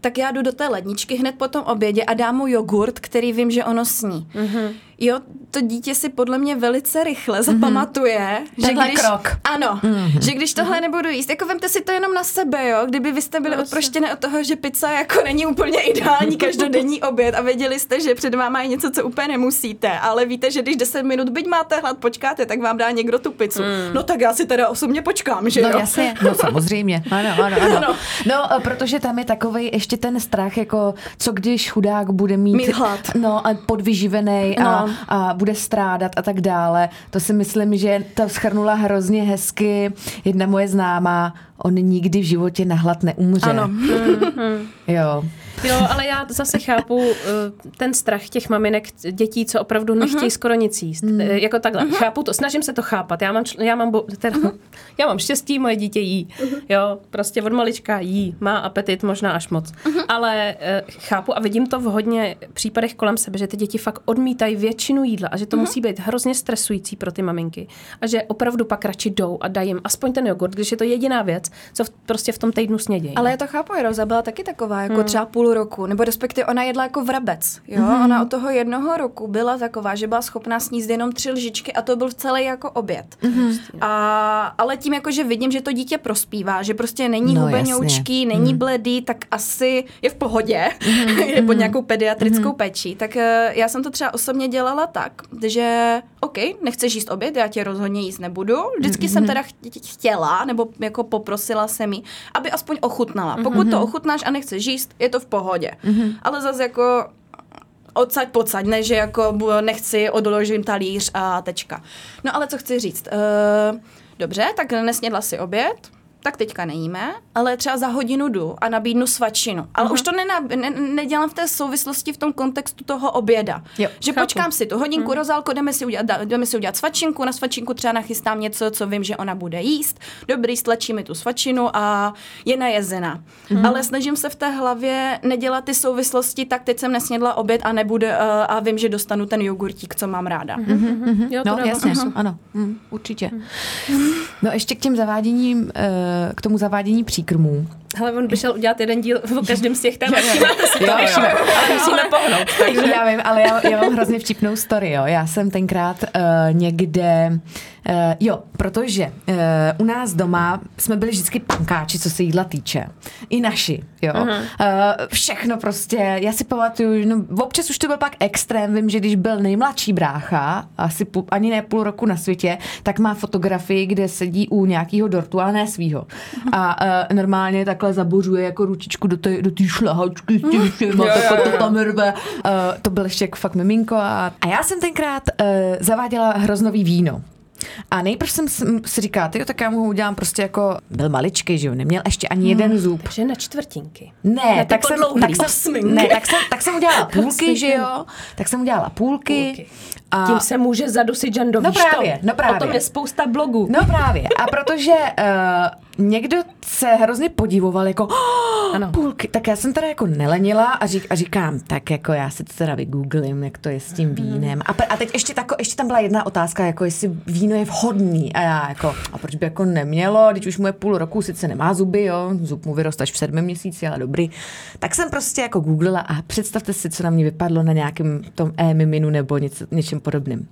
tak já jdu do té ledničky hned po tom obědě a dám mu jogurt, který vím, že ono sní. Mm-hmm. Jo, to dítě si podle mě velice rychle zapamatuje, že Tenhle když, krok. ano, mm-hmm. že když tohle nebudu jíst, jako vemte si to jenom na sebe, jo, kdyby vy jste byli Prostě. odproštěné od toho, že pizza jako není úplně ideální každodenní oběd a věděli jste, že před váma je něco, co úplně nemusíte, ale víte, že když 10 minut, byť máte hlad, počkáte, tak vám dá někdo tu pizzu. Mm. No tak já si teda osobně počkám, že No jo? jasně, no samozřejmě, ano, ano, ano. Ano. No, eh, protože tam je takový ještě ten strach, jako co když chudák bude mít, Mít hlad. no a podvyživený a, A bude strádat a tak dále. To si myslím, že to schrnula hrozně hezky jedna moje známá, on nikdy v životě na hlad neumře. Ano. Jo. Jo, ale já zase chápu uh, ten strach těch maminek, dětí, co opravdu nechtějí uh-huh. skoro nic jíst. Uh, jako takhle, uh-huh. chápu to, snažím se to chápat. Já mám, čl- já mám, bo- teda, uh-huh. já mám štěstí, moje dítě jí. Uh-huh. Jo, prostě od malička jí, má apetit možná až moc. Uh-huh. Ale uh, chápu a vidím to v hodně případech kolem sebe, že ty děti fakt odmítají většinu jídla a že to uh-huh. musí být hrozně stresující pro ty maminky. A že opravdu pak radši jdou a dají jim aspoň ten jogurt, když je to jediná věc, co v, prostě v tom týdnu snědějí. Ale já to chápu, Roza byla taky taková, jako třeba půl půl roku, nebo respektive ona jedla jako vrabec. Jo? Mm-hmm. Ona od toho jednoho roku byla taková, že byla schopná sníst jenom tři lžičky a to byl celý jako oběd. Mm-hmm. A, ale tím jako, že vidím, že to dítě prospívá, že prostě není No, hubenoučký, jasně. není Mhm. bledý, tak asi je v pohodě, je pod nějakou pediatrickou péčí. Tak eh, já jsem to třeba osobně dělala tak, že OK, nechceš jíst oběd, já tě rozhodně jíst nebudu. Vždycky jsem teda ch- chtěla, nebo jako poprosila jsem jí, aby aspoň ochutnala. Pokud to ochutnáš a nechceš jíst, je to v pohodě. Ale zase jako odsaď pocať, ne, že jako nechci, odložím talíř a tečka. No ale co chci říct, uh, dobře, tak nesnědla si oběd, tak teďka nejíme, ale třeba za hodinu jdu a nabídnu svačinu. Ale už to nena, ne, nedělám v té souvislosti v tom kontextu toho oběda. Jo, že chápu. počkám si tu hodinku, rozálko, jdeme si, udělat, jdeme si udělat svačinku, na svačinku třeba nachystám něco, co vím, že ona bude jíst. Dobrý, stlačí mi tu svačinu a je najezená. Ale snažím se v té hlavě nedělat ty souvislosti, tak teď jsem nesnědla oběd a nebude uh, a vím, že dostanu ten jogurtík, co mám ráda. Jo, to No, dává jasně, smysl. ano, mm, určitě. No ještě k těm zaváděním, eh, k tomu zavádění příkrmů. Hele, on by šel udělat jeden díl o každém z těch témat. Ale musíme pohnout. Takže já vím, ale já, já mám hrozně vtipnou story, jo. Já jsem tenkrát uh, někde, uh, jo, protože uh, u nás doma jsme byli vždycky pankáči, co se jídla týče. I naši, jo. Uh, všechno prostě, já si pamatuju, no, občas už to byl pak extrém, vím, že když byl nejmladší brácha, asi půl, ani ne půl roku na světě, tak má fotografii, kde sedí u nějakého dortu, ale ne svýho. A uh, normálně takhle zabořuje jako ručičku do té do té šlahačky s tím všema, takhle to tam rve. Uh, to byl ještě jako fakt miminko. A, a já jsem tenkrát uh, zaváděla hroznový víno. A nejprve jsem si říkala, jo, tak já mu udělám prostě jako, byl maličký, že jo, neměl ještě ani jeden zub. Takže na čtvrtinky. Ne, Na tak jsem, tak, jsem, osminky. ne tak, jsem, tak jsem udělala půlky, že jo, tak jsem udělala půlky. Půlky. A, Tím se může zadusit Jando, No právě, to? no právě. O tom je spousta blogů. No právě. A protože uh, někdo se hrozně podivoval jako oh, Ano. půlky, tak já jsem teda jako nelenila a, řík, a říkám, tak jako já si to teda vygooglím, jak to je s tím vínem. A, a teď ještě, tako, ještě tam byla jedna otázka, jako jestli víno je vhodný. A já jako, a proč by jako nemělo, když už mu je půl roku, sice nemá zuby, jo, zub mu vyrost až v sedmém měsíci, ale dobrý. Tak jsem prostě jako googlila a představte si, co na mě vypadlo na nějakém tom e-miminu nebo něco, něčem podobným.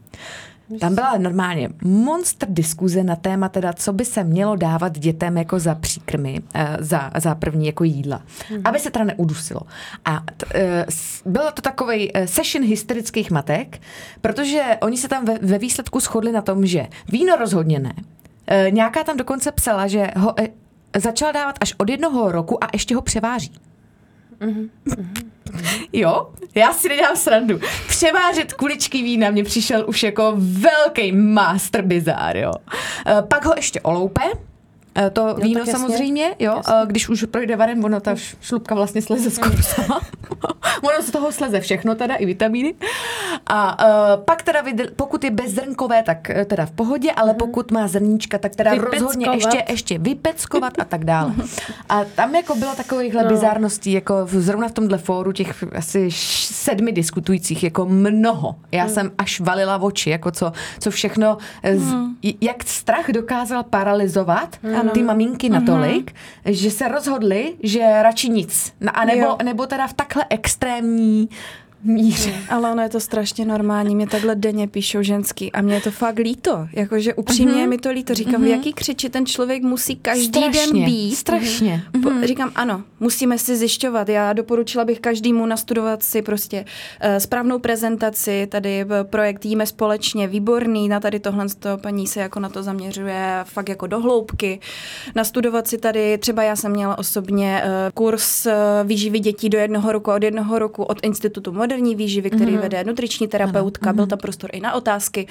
Tam byla normálně monster diskuze na téma teda, co by se mělo dávat dětem jako za příkrmy, eh, za, za první jako jídla, aby se teda neudusilo. A t, eh, bylo to takový session hysterických matek, protože oni se tam ve, ve výsledku shodli na tom, že víno rozhodně ne. Eh, Nějaká tam dokonce psala, že ho eh, začala dávat až od jednoho roku a ještě ho převáří. Jo, já si nedělám srandu. Převážet kuličky vína mě přišel už jako velký master bizár, jo. E, Pak ho ještě oloupe, E, to tak víno jasně. samozřejmě, jo, Jasně. e, když už projde varem, ono ta šlupka vlastně sleze skoro sama. ono z toho sleze všechno teda, i vitamíny. A uh, pak teda, pokud je bezzrnkové, tak eh, teda v pohodě, ale pokud má zrníčka, tak teda rozhodně Vypeckovat. ještě, ještě vypeckovat a tak dále. A tam jako bylo takovýchhle no. bizárností, jako v, zrovna v tomhle fóru těch asi sedmi diskutujících, jako mnoho. Já hmm. jsem až valila v oči, jako co, co všechno, hmm. z, jak strach dokázal paralizovat hmm. ty maminky natolik, že se rozhodly, že radši nic. A nebo, Jo. nebo teda v takhle extrémní míře. Ale ono je to strašně normální, mě takhle denně píšou ženský a mě je to fakt líto, jakože upřímně je mi to líto, říkám, v jaký křiči ten člověk musí každý Strašně, den být. strašně. Po, říkám, ano, musíme si zjišťovat. Já doporučila bych každému nastudovat si prostě uh, správnou prezentaci, tady eh, projekt Jíme společně, výborný, na tady tohle toho paní se jako na to zaměřuje fakt jako do hloubky. Nastudovat si tady, třeba já jsem měla osobně uh, kurz uh, výživy dětí do jednoho roku, od jednoho roku od Institutu moderní výživy, který mm-hmm. vede nutriční terapeutka, byl tam prostor i na otázky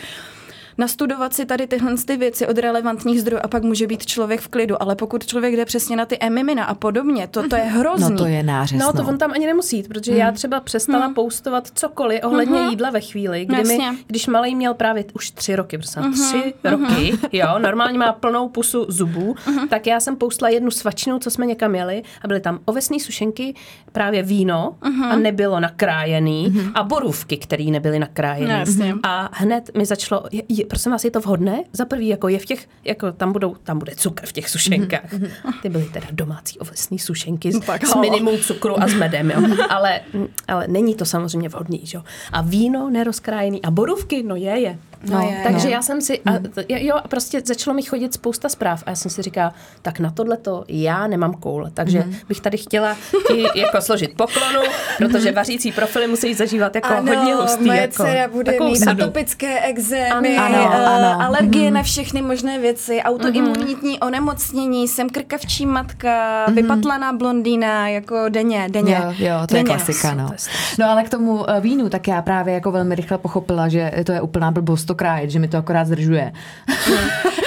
nastudovat si tady tyhle ty věci od relevantních zdrojů a pak může být člověk v klidu. Ale pokud člověk jde přesně na ty emimina a podobně, to, to je hrozný. No to je nářez. No, to on tam ani nemusí jít, protože já třeba přestala postovat cokoliv ohledně jídla ve chvíli, kdy mi, když malý měl právě už tři roky, prostě tři roky, jo, normálně má plnou pusu zubů, tak já jsem poustla jednu svačinu, co jsme někam jeli a byly tam ovesné sušenky, právě víno a nebylo nakrájený a borůvky, které nebyly nakrájené. No, jasně. A hned mi začalo, je, je, prosím vás, je to vhodné? Za prvý, jako je v těch, jako tam budou, tam bude cukr v těch sušenkách. Ty byly teda domácí ovesné sušenky s, Tak s minimum cukru a s medem, jo. Ale, ale není to samozřejmě vhodný, jo. A víno nerozkrájený a borůvky, no je, je. No je, Takže no. já jsem si, a, t- jo, a prostě začalo mi chodit spousta zpráv a já jsem si říkala, tak na tohleto já nemám koule, takže bych tady chtěla ti jako složit poklonu, protože vařící profily musí zažívat jako hodně hustý. moje jako, dcera bude mít sadu. atopické exémy, Ano, ano, ano, ano. alergie na všechny možné věci, autoimunitní onemocnění, jsem krkavčí matka, vypatlaná blondýna, jako denně, denně. Jo, jo, to je denně. klasika, no. Je. No ale k tomu eh, vínu, tak já právě jako velmi rychle pochopila, že to je úplná blbost to krájet, že mi to akorát zdržuje.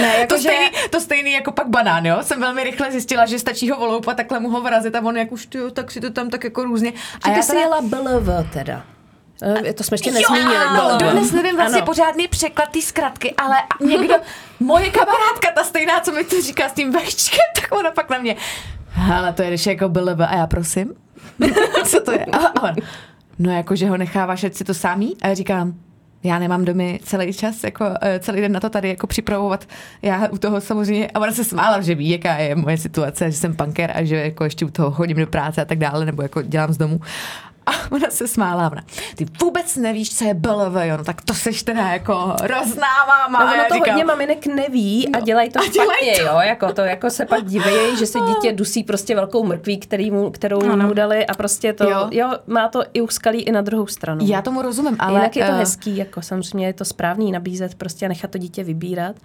Ne, jako to, že- stejný, to stejný jako pak banán, jo? Jsem velmi rychle zjistila, že stačí ho voloupat, takhle mu ho vrazit a on jak už tyjo, tak si to tam tak jako různě. A já ty jsi jela BLV teda. To jsme ještě Jo, nezmínili. BLV. dodnes nevím vlastně Ano. pořádný překlad té zkratky, ale někdo, moje kamarádka, ta stejná, co mi to říká s tím veščkem, tak ona pak na mě, hele, to je když jako BLV a já prosím, co to je? A a on, no jako, že ho necháváš, ať si to samý? A já říkám, já nemám domy celý čas, jako eh, celý den na to tady jako připravovat. Já u toho samozřejmě, a ona se smála, že ví, jaká je moje situace, že jsem punker a že jako ještě u toho chodím do práce a tak dále, nebo jako dělám z domu. A ona se smála, ona, ty vůbec nevíš, co je BLV, jo, no tak to seš teda jako roznává, má. No, ono to říkám, hodně maminek neví a dělají to a dělají špatně, to. jo, jako to, jako se pak divějí, že se dítě dusí prostě velkou mrkví, který mu, kterou Ano. mu dali a prostě to, Jo. jo. má to i úskalí i na druhou stranu. Já tomu rozumím, ale... Jinak je to eh, hezký, jako samozřejmě je to správný nabízet prostě a nechat to dítě vybírat,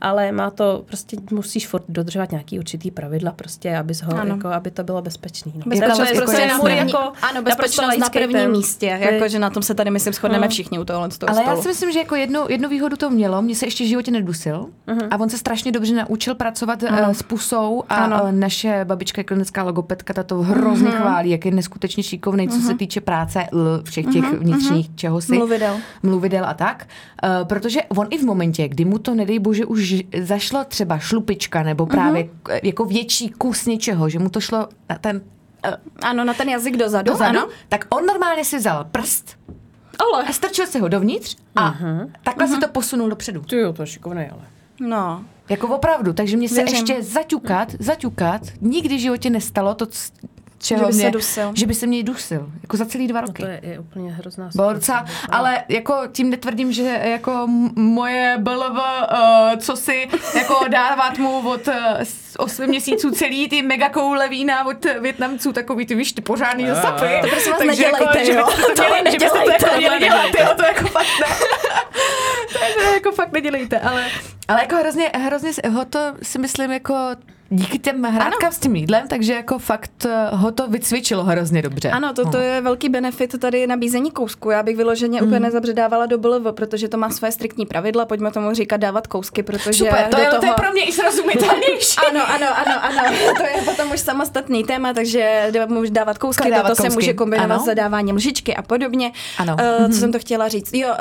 ale má to prostě musíš furt dodržovat nějaký určitý pravidla prostě, aby ho, Ano. jako, aby to bylo bezpečný. No. Bezpečnost je prostě na můj první, jako ano, naprosto na prvním téma. místě, To je- jako, že na tom se tady, myslím, shodneme všichni u toho, Ale já stolu. si myslím, že jako jednu, jednu výhodu to mělo, mě se ještě v životě nedusil Mhm. a on se strašně dobře naučil pracovat ano. s pusou a Ano. ano. naše babička, klinická logopedka, ta to hrozně Mhm. chválí, jak je neskutečně šikovný, co se týče práce l, všech těch vnitřních čeho si. Mluvidel. Mluvidel a tak. Uh, protože on i v momentě, kdy mu to, nedej bože, už zašlo třeba šlupička nebo právě k- jako větší kus něčeho, že mu to šlo na ten uh, Ano, na ten jazyk dozadu, dozadu, ano. tak on normálně si vzal prst Ale. a strčil si ho dovnitř a takhle si to posunul dopředu. Ty jo, to je šikovný, ale. No. Jako opravdu, takže mě se Věřím. ještě zaťukat, zaťukat, nikdy v životě nestalo to, čeho Že by se mě, dusil. že by se mě dusil, jako za celý dva No roky. to je, je úplně hrozná Bylo situace. docela, ale jako tím netvrdím, že jako moje BLV, uh, co si jako dávat mu od uh, 8 měsíců celý ty mega koule vína od Větnamců, takový ty víš, ty pořádný zapy. To prosím vás Takže nedělejte, že jo. byste to měli, že byste to nedělejte, jako měli to dělat, jo, to jako fakt ne. to je jako fakt nedělejte, ale, ale jako hrozně, hrozně si- ho to si myslím jako díky těm hrátkám s tím jídlem, takže jako fakt eh, ho to vycvičilo hrozně dobře. Ano, to, to No. je velký benefit tady nabízení kousku. Já bych vyloženě úplně nezabředávala do BLV, protože to má své striktní pravidla, pojďme tomu říkat dávat kousky, protože Super, to je, toho... to je pro mě i srozumitelnější. Ano, ano, ano, ano. To je potom už samostatný téma, takže můžeš dávat kousky, Dávat toto se kousky, může kombinovat ano. s zadáváním lžičky a podobně. Ano. Uh, co jsem to chtěla říct? Jo, uh,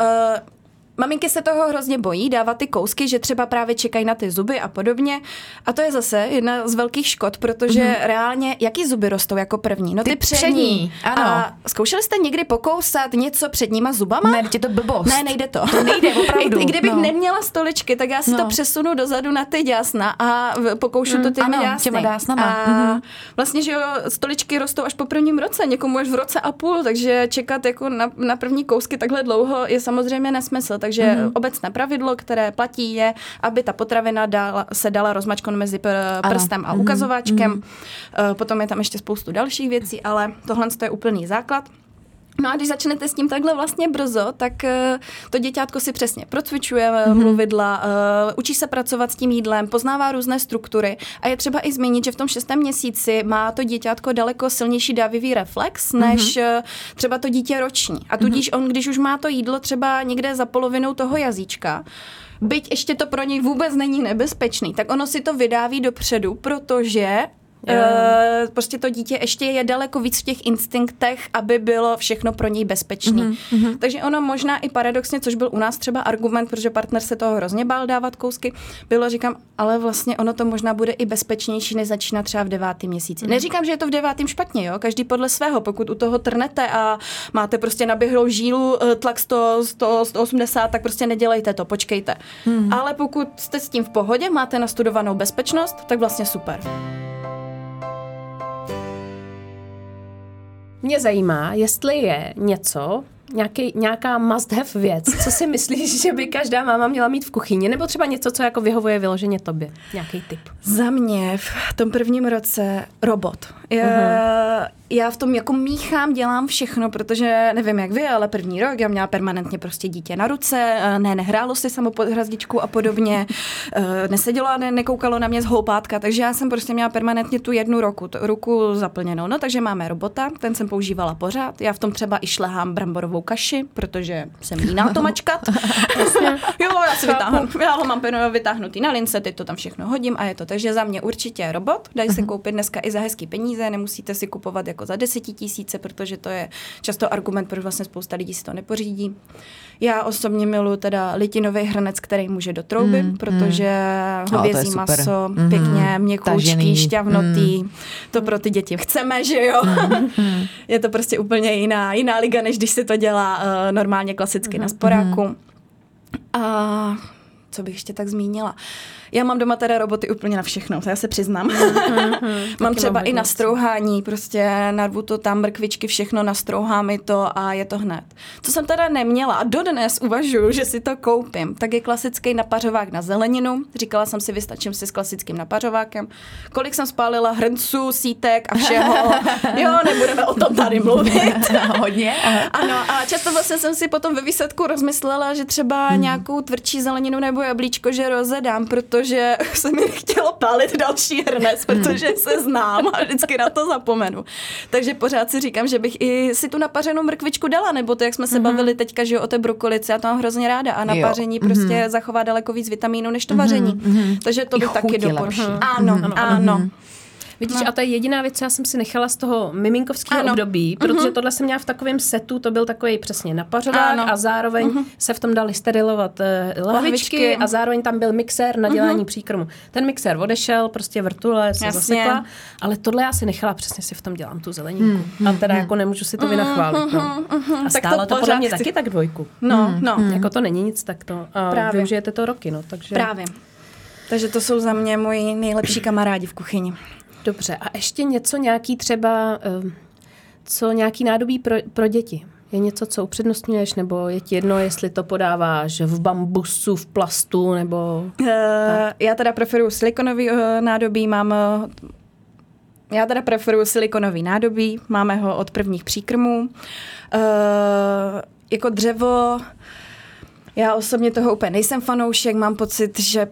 Maminky se toho hrozně bojí, dávat ty kousky, že třeba právě čekají na ty zuby a podobně. A to je zase jedna z velkých škod, protože mm-hmm. reálně, jaký zuby rostou jako první? No ty, Ty přední. přední, ano. A zkoušeli jste někdy pokousat něco předníma zubama? Ne, je to blbost. Ne, nejde to. To nejde, opravdu. I, kdybych no. neměla stoličky, tak já si No. to přesunu dozadu na ty děsna a pokoušu to těmi ano, dásny. těma dásnama. A Mhm. vlastně, že jo, stoličky rostou až po prvním roce, někomu až v roce a půl, takže čekat jako na, na první kousky takhle dlouho je samozřejmě nesmysl. Takže Mhm. obecné pravidlo, které platí, je, aby ta potravina dala, se dala rozmačknout mezi pr- Ano. prstem a Mhm. ukazováčkem. Eh, Potom je tam ještě spoustu dalších věcí, ale tohle je úplný základ. No a když začnete s tím takhle vlastně brzo, tak eh, to děťátko si přesně procvičuje mm-hmm. mluvidla, uh, učí se pracovat s tím jídlem, poznává různé struktury a je třeba i zmínit, že v tom šestém měsíci má to děťátko daleko silnější dávivý reflex než mm-hmm. třeba to dítě roční. A tudíž mm-hmm. on, když už má to jídlo třeba někde za polovinou toho jazyčka, byť ještě to pro něj vůbec není nebezpečný, tak ono si to vydáví dopředu, protože Uh, prostě to dítě ještě je daleko víc v těch instinktech, aby bylo všechno pro něj bezpečný. Mm-hmm. Takže ono možná i paradoxně, což byl u nás třeba argument, protože partner se toho hrozně bál dávat kousky, bylo, říkám, ale vlastně ono to možná bude i bezpečnější, než začíná třeba v devátém měsíci. Mm-hmm. Neříkám, že je to v devátém špatně, jo? každý podle svého. Pokud u toho trnete a máte prostě naběhlou žílu, eh, tlak 100, 100 180, tak prostě nedělejte to, počkejte. Mm-hmm. Ale pokud jste s tím v pohodě, máte nastudovanou bezpečnost, tak vlastně super. Mě zajímá, jestli je něco, nějaký, nějaká must have věc, co si myslíš, že by každá máma měla mít v kuchyni, nebo třeba něco, co jako vyhovuje vyloženě tobě, nějaký typ. Za mě v tom prvním roce robot. Je, uh-huh já v tom jako míchám, dělám všechno, protože nevím jak vy, ale první rok já měla permanentně prostě dítě na ruce, eh, ne, nehrálo si samo pod hrazdičku a podobně, eh, nesedělo a ne, nekoukalo na mě z houpátka, takže já jsem prostě měla permanentně tu jednu roku, tu, ruku zaplněnou. No takže máme robota, ten jsem používala pořád, já v tom třeba i šlehám bramborovou kaši, protože jsem jiná to mačkat. jo, já si vytáhnu, já ho mám vytáhnutý na lince, teď to tam všechno hodím a je to. Takže za mě určitě robot, dají se mhm. koupit dneska i za hezký peníze, nemusíte si kupovat jako za desetitisíce, protože to je často argument, proč vlastně spousta lidí si to nepořídí. Já osobně miluji teda litinový hrnec, který může do trouby, mm, protože mm. hovězí no, maso, mm, pěkně měkoučký, šťavnotý, mm. to pro ty děti chceme, že jo? Mm, je to prostě úplně jiná, jiná liga, než když se to dělá uh, normálně klasicky mm, na sporáku. Mm. A co bych ještě tak zmínila? Uh, já mám doma teda roboty úplně na všechno, to já se přiznám. Mm-hmm, mám třeba mám i na strouhání, prostě narvu to tam, brkvičky, všechno, nastrouhá mi to a je to hned. Co jsem teda neměla a dodnes uvažuju, že si to koupím, tak je klasický napařovák na zeleninu. Říkala jsem si, vystačím si s klasickým napařovákem. Kolik jsem spálila hrnců, sítek a všeho. jo, nebudeme o tom tady mluvit. Hodně. ano, a často vlastně jsem si potom ve výsledku rozmyslela, že třeba hmm. nějakou tvrdší zeleninu nebo jablíčko, že rozedám, protože protože se mi chtělo pálit další hrnec, protože se znám a vždycky na to zapomenu. Takže pořád si říkám, že bych i si tu napařenou mrkvičku dala, nebo to, jak jsme se mm-hmm. bavili teďka, že o té brokolici, já to mám hrozně ráda a napaření jo. prostě mm-hmm. zachová daleko víc vitamínů než to vaření. Mm-hmm. Takže to bych taky doporučila. Ano, ano, ano. ano. Vidíš, no. a to je jediná věc, co já jsem si nechala z toho miminkovského ano. období, protože uh-huh. tohle jsem měla v takovém setu, to byl takový přesně napařovák ano. a zároveň uh-huh. se v tom dali sterilovat uh, lahvičky a zároveň tam byl mixér na dělání uh-huh. příkrmu. Ten mixér odešel, prostě vrtule se zasekla, ale tohle já si nechala, přesně si v tom dělám tu zeleninku. Uh-huh. A teda jako nemůžu si to vynachválit. No. Uh-huh. A stálo to, to podle mě chci... taky tak dvojku. No, no. Jako to není nic takto. A Právě. využijete to roky, no. Takže... Právě. Takže to jsou za mě moji nejlepší kamarádi v kuchyni. Dobře, a ještě něco nějaký třeba, eh, co nějaký nádobí pro, pro děti? Je něco, co upřednostňuješ, nebo je ti jedno, jestli to podáváš v bambusu, v plastu, nebo... Uh, já teda preferuji silikonový uh, nádobí, mám... Uh, já teda preferuji silikonový nádobí, máme ho od prvních příkrmů. Uh, jako dřevo, já osobně toho úplně nejsem fanoušek, mám pocit, že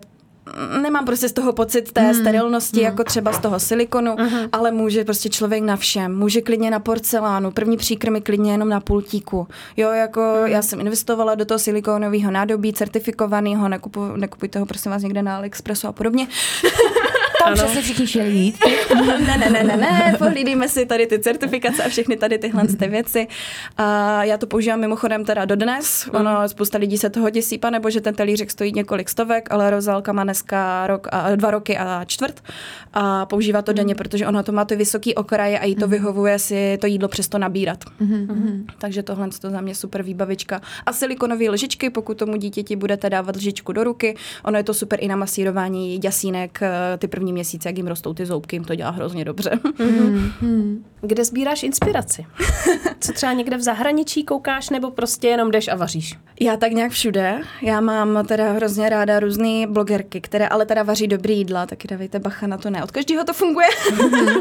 nemám prostě z toho pocit té mm. sterilnosti, mm. jako třeba z toho silikonu, uh-huh. ale může prostě člověk na všem. Může klidně na porcelánu, první příkrmy klidně jenom na pultíku. Jo, jako uh-huh. já jsem investovala do toho silikonového nádobí, certifikovaného, nekupu, nekupujte ho prosím vás někde na AliExpressu a podobně. Tam ano. přesně všichni šli jít. ne, ne, ne, ne, ne, pohlídíme si tady ty certifikace a všechny tady tyhle ty věci. A já to používám mimochodem teda dodnes. Mm. Ono, spousta lidí se toho děsí, nebo že ten talířek stojí několik stovek, ale rozálka má dneska rok a, dva roky a čtvrt a používá to denně, mm. protože ono to má ty vysoký okraje a jí to mm. vyhovuje si to jídlo přesto nabírat. Takže tohle to za mě super výbavička. A silikonové lžičky, pokud tomu dítěti budete dávat lžičku do ruky, ono je to super i na masírování jasínek eh, ty první měsíce, jak jim rostou ty zoubky, jim to dělá hrozně dobře. Mm-hmm. Kde sbíráš inspiraci? Co třeba někde v zahraničí koukáš, nebo prostě jenom jdeš a vaříš? Já tak nějak všude. Já mám teda hrozně ráda různé blogerky, které ale teda vaří dobrý jídla, taky dávejte bacha na to, ne od každého to funguje.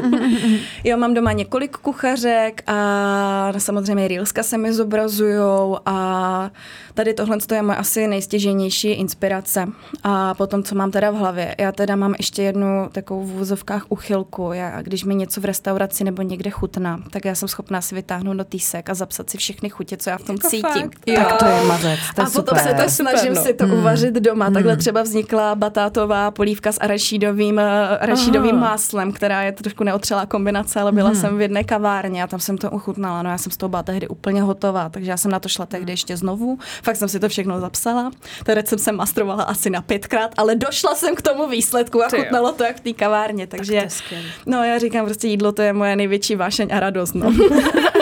jo, mám doma několik kuchařek a samozřejmě Reelska se mi zobrazujou a tady tohle je moje asi nejstěženější inspirace. A potom, co mám teda v hlavě. Já teda mám ještě jednu takovou v vozovkách uchylku. Já, když mi něco v restauraci nebo někde chutná, tak já jsem schopná si vytáhnout notýsek a zapsat si všechny chutě, co já v tom Jako cítím. fakt? Jo. Tak to je mazec, to je a potom super. se to snažím no. si to uvařit doma. Takhle třeba vznikla batátová polívka s arašídovým, arašídovým máslem, která je trošku neotřelá kombinace, ale byla jsem v jedné kavárně a tam jsem to uchutnala. No já jsem z toho byla tehdy úplně hotová, takže já jsem na to šla tehdy ještě znovu. Fakt jsem si to všechno zapsala. Ten recept jsem mastrovala asi na pětkrát, ale došla jsem k tomu výsledku a chutnalo to jak v té kavárně. Takže to je skvělý. no já říkám prostě jídlo to je moje největší vášeň a radost. No.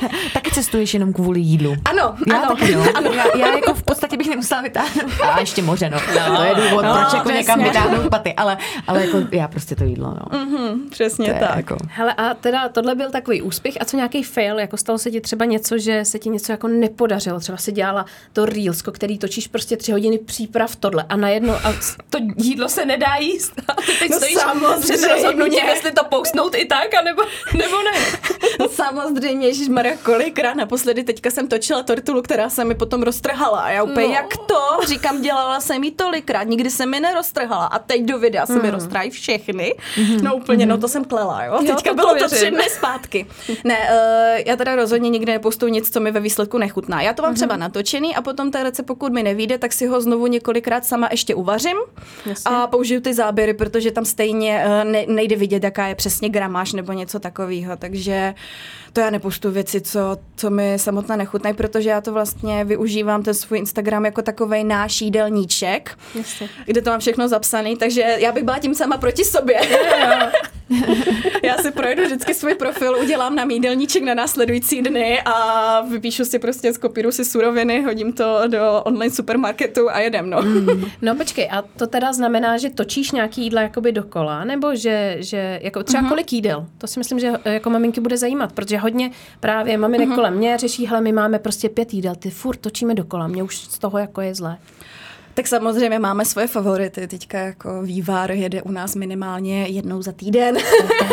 Taky cestuješ jenom kvůli jídlu. ano, Já ano. taky, no. Já, já jako v podstatě bych nemusela vytáhnout. A ještě moře, no. to je důvod, no, proč jako někam vytáhnout paty. Ale, ale jako já prostě to jídlo, no. Mhm, přesně To tak. Jako, Hele, a teda tohle byl takový úspěch. A co nějaký fail? Jako stalo se ti třeba něco, že se ti něco jako nepodařilo? Třeba si dělala to reelsko, který točíš prostě tři hodiny příprav tohle a najednou a to jídlo se nedá jíst. A ty teď No stojíš samozřejmě. před rozhodnutím, jestli to postnout i tak, anebo, nebo ne. No samozřejmě, že Maria kolikrát naposledy teďka jsem točila tortulu, která se mi potom roztrhala a já úplně, No. jak to? Říkám, dělala jsem ji tolikrát, nikdy se mi neroztrhala a teď do videa se mi roztrhají všechny. No úplně, no to jsem klela, jo. Jo, Teďka to bylo to tři dny zpátky. Ne, uh, já teda rozhodně nikdy nepostuju nic, co mi ve výsledku nechutná. Já to mám třeba natočený a potom ten recept, pokud mi nevíde, tak si ho znovu několikrát sama ještě uvařím Jasně. a použiju ty záběry, protože tam stejně eh, ne, nejde vidět, jaká je přesně gramáž nebo něco takového. Takže to já nepoštu věci, co, co mi samotná nechutnají, protože já to vlastně využívám ten svůj Instagram jako takovej náš jídelníček, Jasně. kde to mám všechno zapsaný, takže já bych byla tím sama proti sobě. já si projdu vždycky svůj profil, udělám nám jídelníček na následující dny a vypíšu si prostě, skopíru si suroviny, hodím to do online supermarketu a jedem, no. No počkej, a to teda znamená, že točíš nějaký jídla jakoby dokola, nebo že, že jako třeba Mhm. uh-huh. kolik jídel? To si myslím, že eh, jako maminky bude zajímat, protože hodně právě maminek uh-huh. kolem mě řeší, hele, my máme prostě pět jídel, ty furt točíme dokola, mě už z toho jako je zlé. Tak samozřejmě máme svoje favority. Teďka jako vývar jede u nás minimálně jednou za týden.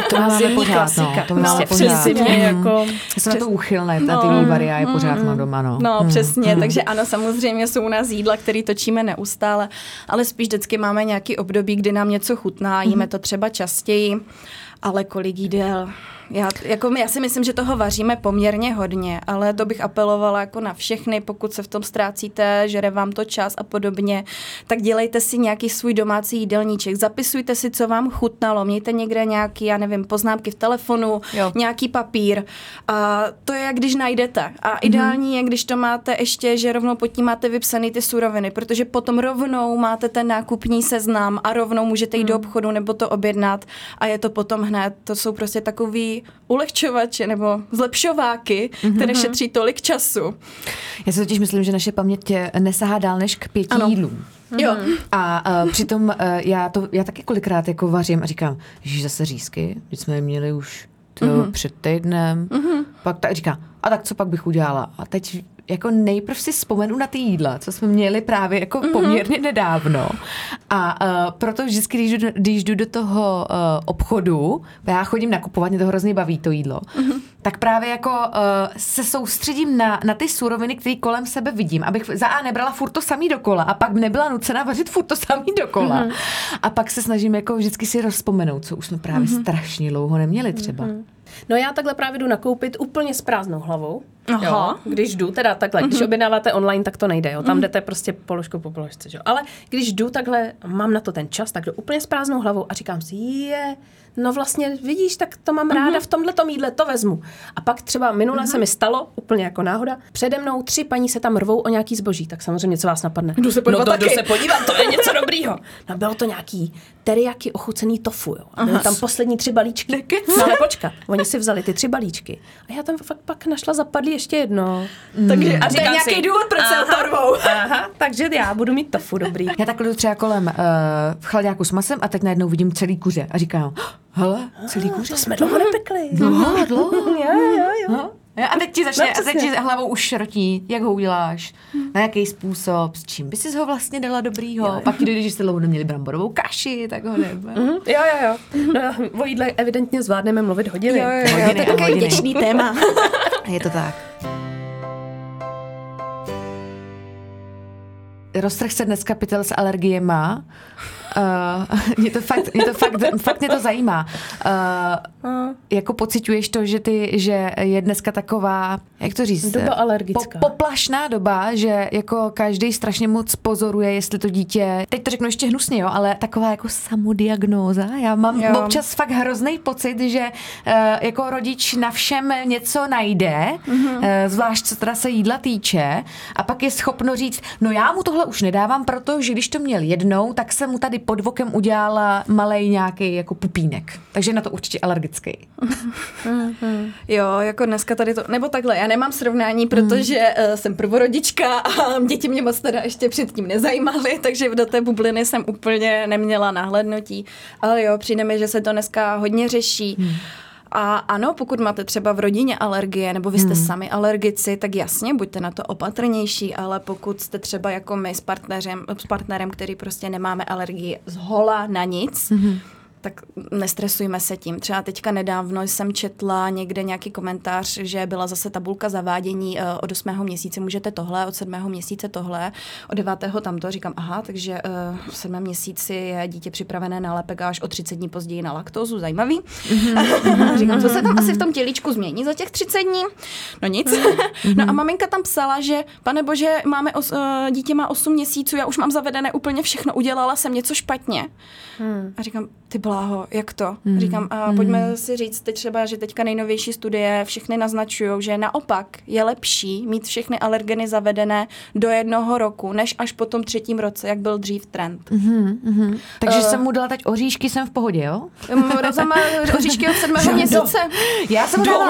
to máme zimní pořád, no. klasika. To máme Prostě pořád. přesně, Mhm. jako- Já jsem na to uchylné, na ty vývary, já je pořád mám doma, no. No, Hmm. přesně, takže ano, samozřejmě jsou u nás jídla, které točíme neustále, ale spíš vždycky máme nějaký období, kdy nám něco chutná, jíme to třeba častěji, ale kolik jídel. Já, jako já si myslím, že toho vaříme poměrně hodně, ale to bych apelovala jako na všechny, pokud se v tom ztrácíte, žere vám to čas a podobně, tak dělejte si nějaký svůj domácí jídelníček, zapisujte si, co vám chutnalo, mějte někde nějaký, já nevím, poznámky v telefonu, Jo. nějaký papír. A to je, jak když najdete. A ideální je, když to máte ještě, že rovnou pod tím máte vypsaný ty suroviny, protože potom rovnou máte ten nákupní seznam a rovnou můžete jít do obchodu nebo to objednat a je to potom hned. To jsou prostě takový ulehčovače nebo zlepšováky, které šetří tolik času. Já si totiž myslím, že naše paměť nesahá dál než k pěti Ano. jídlům. Jo. A uh, přitom uh, já, to, já taky kolikrát jako vařím a říkám, že zase řízky, když jsme je měli už to Mhm. mm-hmm. před týdnem. Mm-hmm. Pak tak říká, a tak co pak bych udělala? A teď jako nejprv si vzpomenu na ty jídla, co jsme měli právě jako Mhm. mm-hmm. poměrně nedávno. A uh, proto vždycky, když jdu, když jdu do toho uh, obchodu, já chodím nakupovat, mě to hrozně baví to jídlo, Mhm. mm-hmm. tak právě jako uh, se soustředím na, na ty suroviny, které kolem sebe vidím, abych za A nebrala furt to samý dokola a pak nebyla nucena vařit furt to samý dokola. Mm-hmm. A pak se snažím jako vždycky si rozpomenout, co už jsme právě mm-hmm. strašně dlouho neměli třeba. Mm-hmm. No já takhle právě jdu nakoupit úplně s prázdnou hlavou. Aha. Jo, když jdu, teda takhle, když objednáváte online, tak to nejde, jo. Tam jdete prostě položku po položce, jo. Ale když jdu takhle, mám na to ten čas, tak jdu úplně s prázdnou hlavou a říkám si, je, no vlastně vidíš, tak to mám ráda v tomhle tom jídle, to vezmu. A pak třeba minule se mi stalo, úplně jako náhoda, přede mnou tři paní se tam rvou o nějaký zboží, tak samozřejmě co vás napadne? Jdu se no podívat to jdu se podívat, to je něco dobrýho. No bylo to nějaký teriyaki ochucený tofu, jo. A byly tam poslední tři balíčky. No ale počkat, oni si vzali ty tři balíčky. A já tam fakt pak našla zapadlý ještě jedno. Takže a to je nějaký si, důvod, proč se aha, otorvou. Aha, takže já budu mít tofu dobrý. Já takhle jdu třeba kolem uh, v chladáku s masem a teď najednou vidím celý kuře a říkám, hele, celý kuře. To jsme dlouho nepekli. Dlouho, dlouho. Jo, jo, jo. No. Jo, A teď ti začne, No, a teď ti hlavou už šrotí, jak ho uděláš, na jaký způsob, s čím by si ho vlastně dala dobrýho. Jo. Pak když jste dlouho neměli bramborovou kaši, tak ho ne. Mhm, Jo, jo, jo. No, o jídle evidentně zvládneme mluvit hodiny. Jo, jo, jo, Hodiny to je takový vděčný téma. Je to tak. roztrh se dneska pytel s alergiema. Uh, mě to fakt, mě to fakt, fakt mě to zajímá. Uh, jako pociťuješ to, že ty, že je dneska taková, jak to říct? Doba alergická. Po, poplašná doba, že jako každý strašně moc pozoruje, jestli to dítě, teď to řeknu ještě hnusně, jo, ale taková jako samodiagnóza. Já mám jo. občas fakt hrozný pocit, že uh, jako rodič na všem něco najde, mm-hmm. uh, zvlášť co teda se jídla týče, a pak je schopno říct, no já mu tohle už nedávám, protože když to měl jednou, tak jsem mu tady pod vokem udělala malý nějaký jako pupínek. Takže na to určitě alergický. jo, jako dneska tady to, nebo takhle, já nemám srovnání, protože mm. uh, jsem prvorodička a děti mě moc teda ještě předtím nezajímaly, takže do té bubliny jsem úplně neměla nahlednutí. Ale jo, přijde mi, že se to dneska hodně řeší. Mm. A ano, pokud máte třeba v rodině alergie, nebo vy jste hmm. sami alergici, tak jasně, buďte na to opatrnější, ale pokud jste třeba jako my s partnerem, s partnerem který prostě nemáme alergii z hola na nic, hmm tak nestresujme se tím. Třeba teďka nedávno jsem četla někde nějaký komentář, že byla zase tabulka zavádění eh, od 8. měsíce můžete tohle, od 7. měsíce tohle, od 9. tamto. Říkám, aha, takže uh, v 7. měsíci je dítě připravené na lepek až o 30 dní později na laktózu. Zajímavý. Mm-hmm. Říkám, co se tam asi v tom tělíčku změní za těch 30 dní? No nic. Mm-hmm. no a maminka tam psala, že pane bože, máme os, uh, dítě má 8 měsíců, já už mám zavedené úplně všechno, udělala jsem něco špatně. Hmm. A říkám, ty bláho, jak to? Hmm. Říkám, a hmm. pojďme si říct teď třeba, že teďka nejnovější studie všechny naznačují, že naopak je lepší mít všechny alergeny zavedené do jednoho roku, než až po tom třetím roce, jak byl dřív trend. Hmm, hmm. Takže uh, jsem mu dala teď oříšky, jsem v pohodě, jo? Roza má oříšky od sedmého měsíce. Já jsem dala...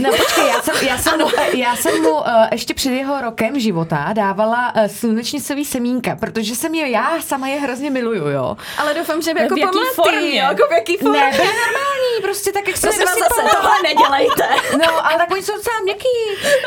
No počkej, já jsem, já jsem, mu, já jsem mu uh, ještě před jeho rokem života dávala uh, slunečnicový semínka, protože jsem je, já sama je hrozně miluju, jo. Ale doufám, že jako v jaký formě, jako v jaký formě. Ne, byly normální, prostě tak, jak se Prosím zase tohle nedělejte. No, ale tak oni jsou docela měkký.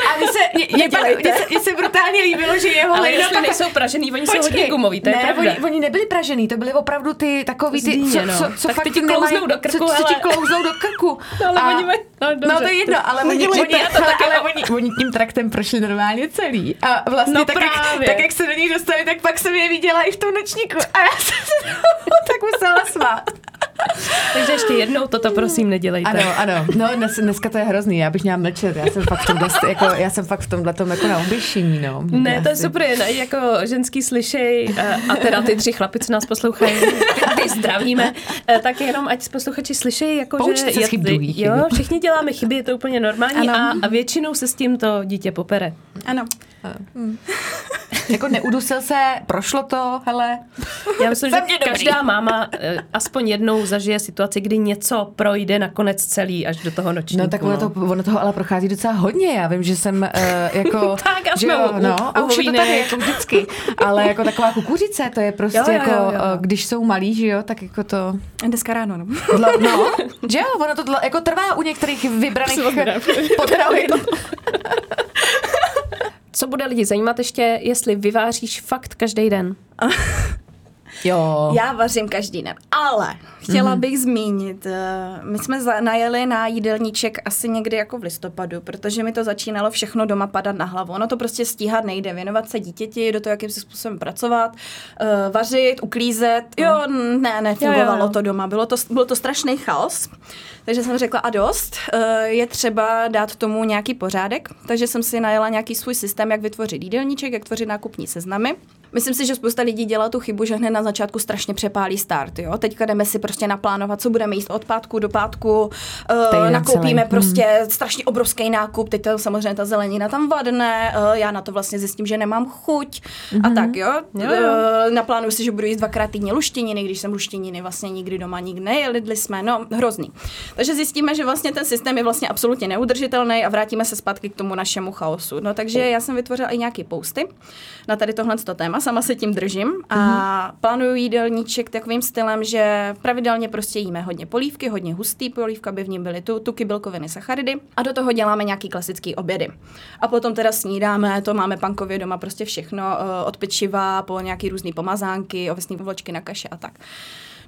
A mně se, mě, mě, se, mě se brutálně líbilo, že jeho Ale jestli pak... nejsou pražený, oni Počkej, jsou hodně gumový, to je ne, pravda. Oni, oni nebyli pražený, to byly opravdu ty takový ty, Zdíně, no. co, co, co tak fakt ti klouznou do krku, co, co ti klouznou do krku. No, ale a, oni mají, no, dobře, no, to je jedno, ale oni, oni, to tak, ale oni, oni tím traktem prošli normálně celý. A vlastně no, tak, jak, tak, jak se do nich dostali, tak pak jsem je viděla i v tom nočníku. A já jsem se tak musela smát. Takže ještě jednou toto prosím nedělejte. Ano, ano. No dnes, dneska to je hrozný, já bych měla mlčet. Já jsem fakt v tomhle, jako, já jsem fakt v tomhle tom jako na oběšení, no. Ne, to je super, jen jako ženský slyšej a, a teda ty tři chlapi, co nás poslouchají, ty zdravíme, eh, tak jenom ať posluchači slyšejí, jako Poučit že... Druhý, jo, všichni děláme chyby, je to úplně normální a, a většinou se s tím to dítě popere. Ano. Hmm. jako neudusil se, prošlo to, hele. Já myslím, že každá máma eh, aspoň jednou zažije situaci, kdy něco projde nakonec celý až do toho nočního. No tak ono, no. to, ono toho ale prochází docela hodně. Já vím, že jsem uh, jako... tak a že jo, no, a už je to tady, jako vždycky. Ale jako taková kukuřice, to je prostě jo, jo, jako, jo, jo. Eh, když jsou malí, že jo, tak jako to... Dneska ráno, no. Dlo, no, že jo, ono to dlo, jako trvá u některých vybraných potravin. Co bude lidi zajímat ještě, jestli vyváříš fakt každý den? Jo. Já vařím každý den, ale chtěla mm-hmm. bych zmínit, uh, my jsme najeli na jídelníček asi někdy jako v listopadu, protože mi to začínalo všechno doma padat na hlavu. Ono to prostě stíhat nejde, věnovat se dítěti, do toho, jakým způsobem pracovat, uh, vařit, uklízet. Jo, ne, nefungovalo jo, jo. to doma, bylo to, bylo to strašný chaos. Takže jsem řekla a dost, uh, je třeba dát tomu nějaký pořádek, takže jsem si najela nějaký svůj systém, jak vytvořit jídelníček, jak tvořit nákupní seznamy. Myslím si, že spousta lidí dělá tu chybu, že hned na začátku strašně přepálí start. Jo? Teďka jdeme si prostě naplánovat, co budeme jíst od pátku do pátku, uh, nakoupíme celý. prostě hmm. strašně obrovský nákup, teď to samozřejmě ta zelenina tam vadne, uh, já na to vlastně zjistím, že nemám chuť mm-hmm. a mhm. tak, jo. jo, jo. Uh, naplánuju si, že budu jíst dvakrát týdně luštěniny, když jsem luštěniny vlastně nikdy doma nikdy nejedli jsme, no hrozný. Takže zjistíme, že vlastně ten systém je vlastně absolutně neudržitelný a vrátíme se zpátky k tomu našemu chaosu. No takže já jsem vytvořila i nějaký posty na tady tohle téma sama se tím držím a mm-hmm. plánuju jídelníček takovým stylem, že pravidelně prostě jíme hodně polívky, hodně hustý polívka, aby v ní byly tu, tuky, bílkoviny, sacharidy a do toho děláme nějaký klasický obědy. A potom teda snídáme, to máme pankově doma prostě všechno, eh, od pečiva po nějaký různý pomazánky, ovesní vločky na kaše a tak.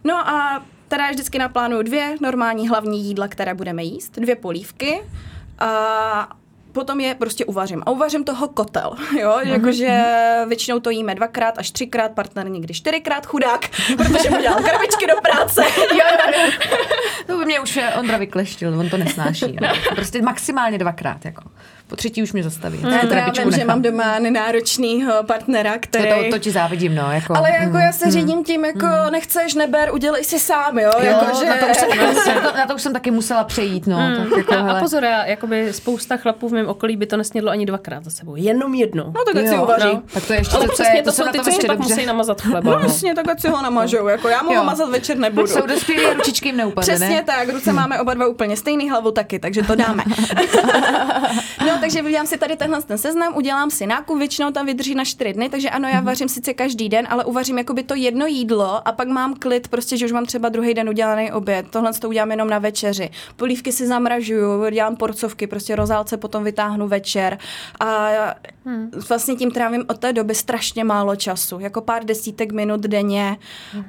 No a teda vždycky naplánuju dvě normální hlavní jídla, které budeme jíst, dvě polívky a potom je prostě uvařím. A uvařím toho kotel, jo, jakože většinou to jíme dvakrát až třikrát, partner někdy čtyřikrát, chudák, protože mu dělám krabičky do práce. jo, jo, jo. To by mě už Ondra vykleštil, on to nesnáší. No. Prostě maximálně dvakrát, jako. Po třetí už mě zastaví. Hmm, já vím, že mám doma nenáročného partnera, který... To, to, to ti závidím, no. Jako, Ale jako mm, já se mm, řídím tím, jako mm. nechceš, neber, udělej si sám, jo. jo jako, že... na, to už jsem, na, to, na to už jsem taky musela přejít, no. Mm. Tak jako, a, a pozor, já, jakoby spousta chlapů v mém okolí by to nesnědlo ani dvakrát za sebou, jenom jednou. No tak si uvaří. No. Tak to je ještě, Ale to, přesně, to, to jsou ty, co pak musí namazat chleba. No přesně, tak si ho namažou, jako já mu ho mazat večer nebudu. Jsou dospělí ručičky jim neupadne, Přesně tak, ruce máme oba dva úplně stejný, hlavu taky, takže to dáme. no, takže vydělám si tady tenhle ten seznam, udělám si nákup, většinou tam vydrží na čtyři dny, takže ano, já mhm. vařím sice každý den, ale uvařím jakoby to jedno jídlo a pak mám klid, prostě, že už mám třeba druhý den udělaný oběd. Tohle to udělám jenom na večeři. Polívky si zamražuju, dělám porcovky, prostě rozálce potom vytáhnu večer a hmm. vlastně tím trávím od té doby strašně málo času, jako pár desítek minut denně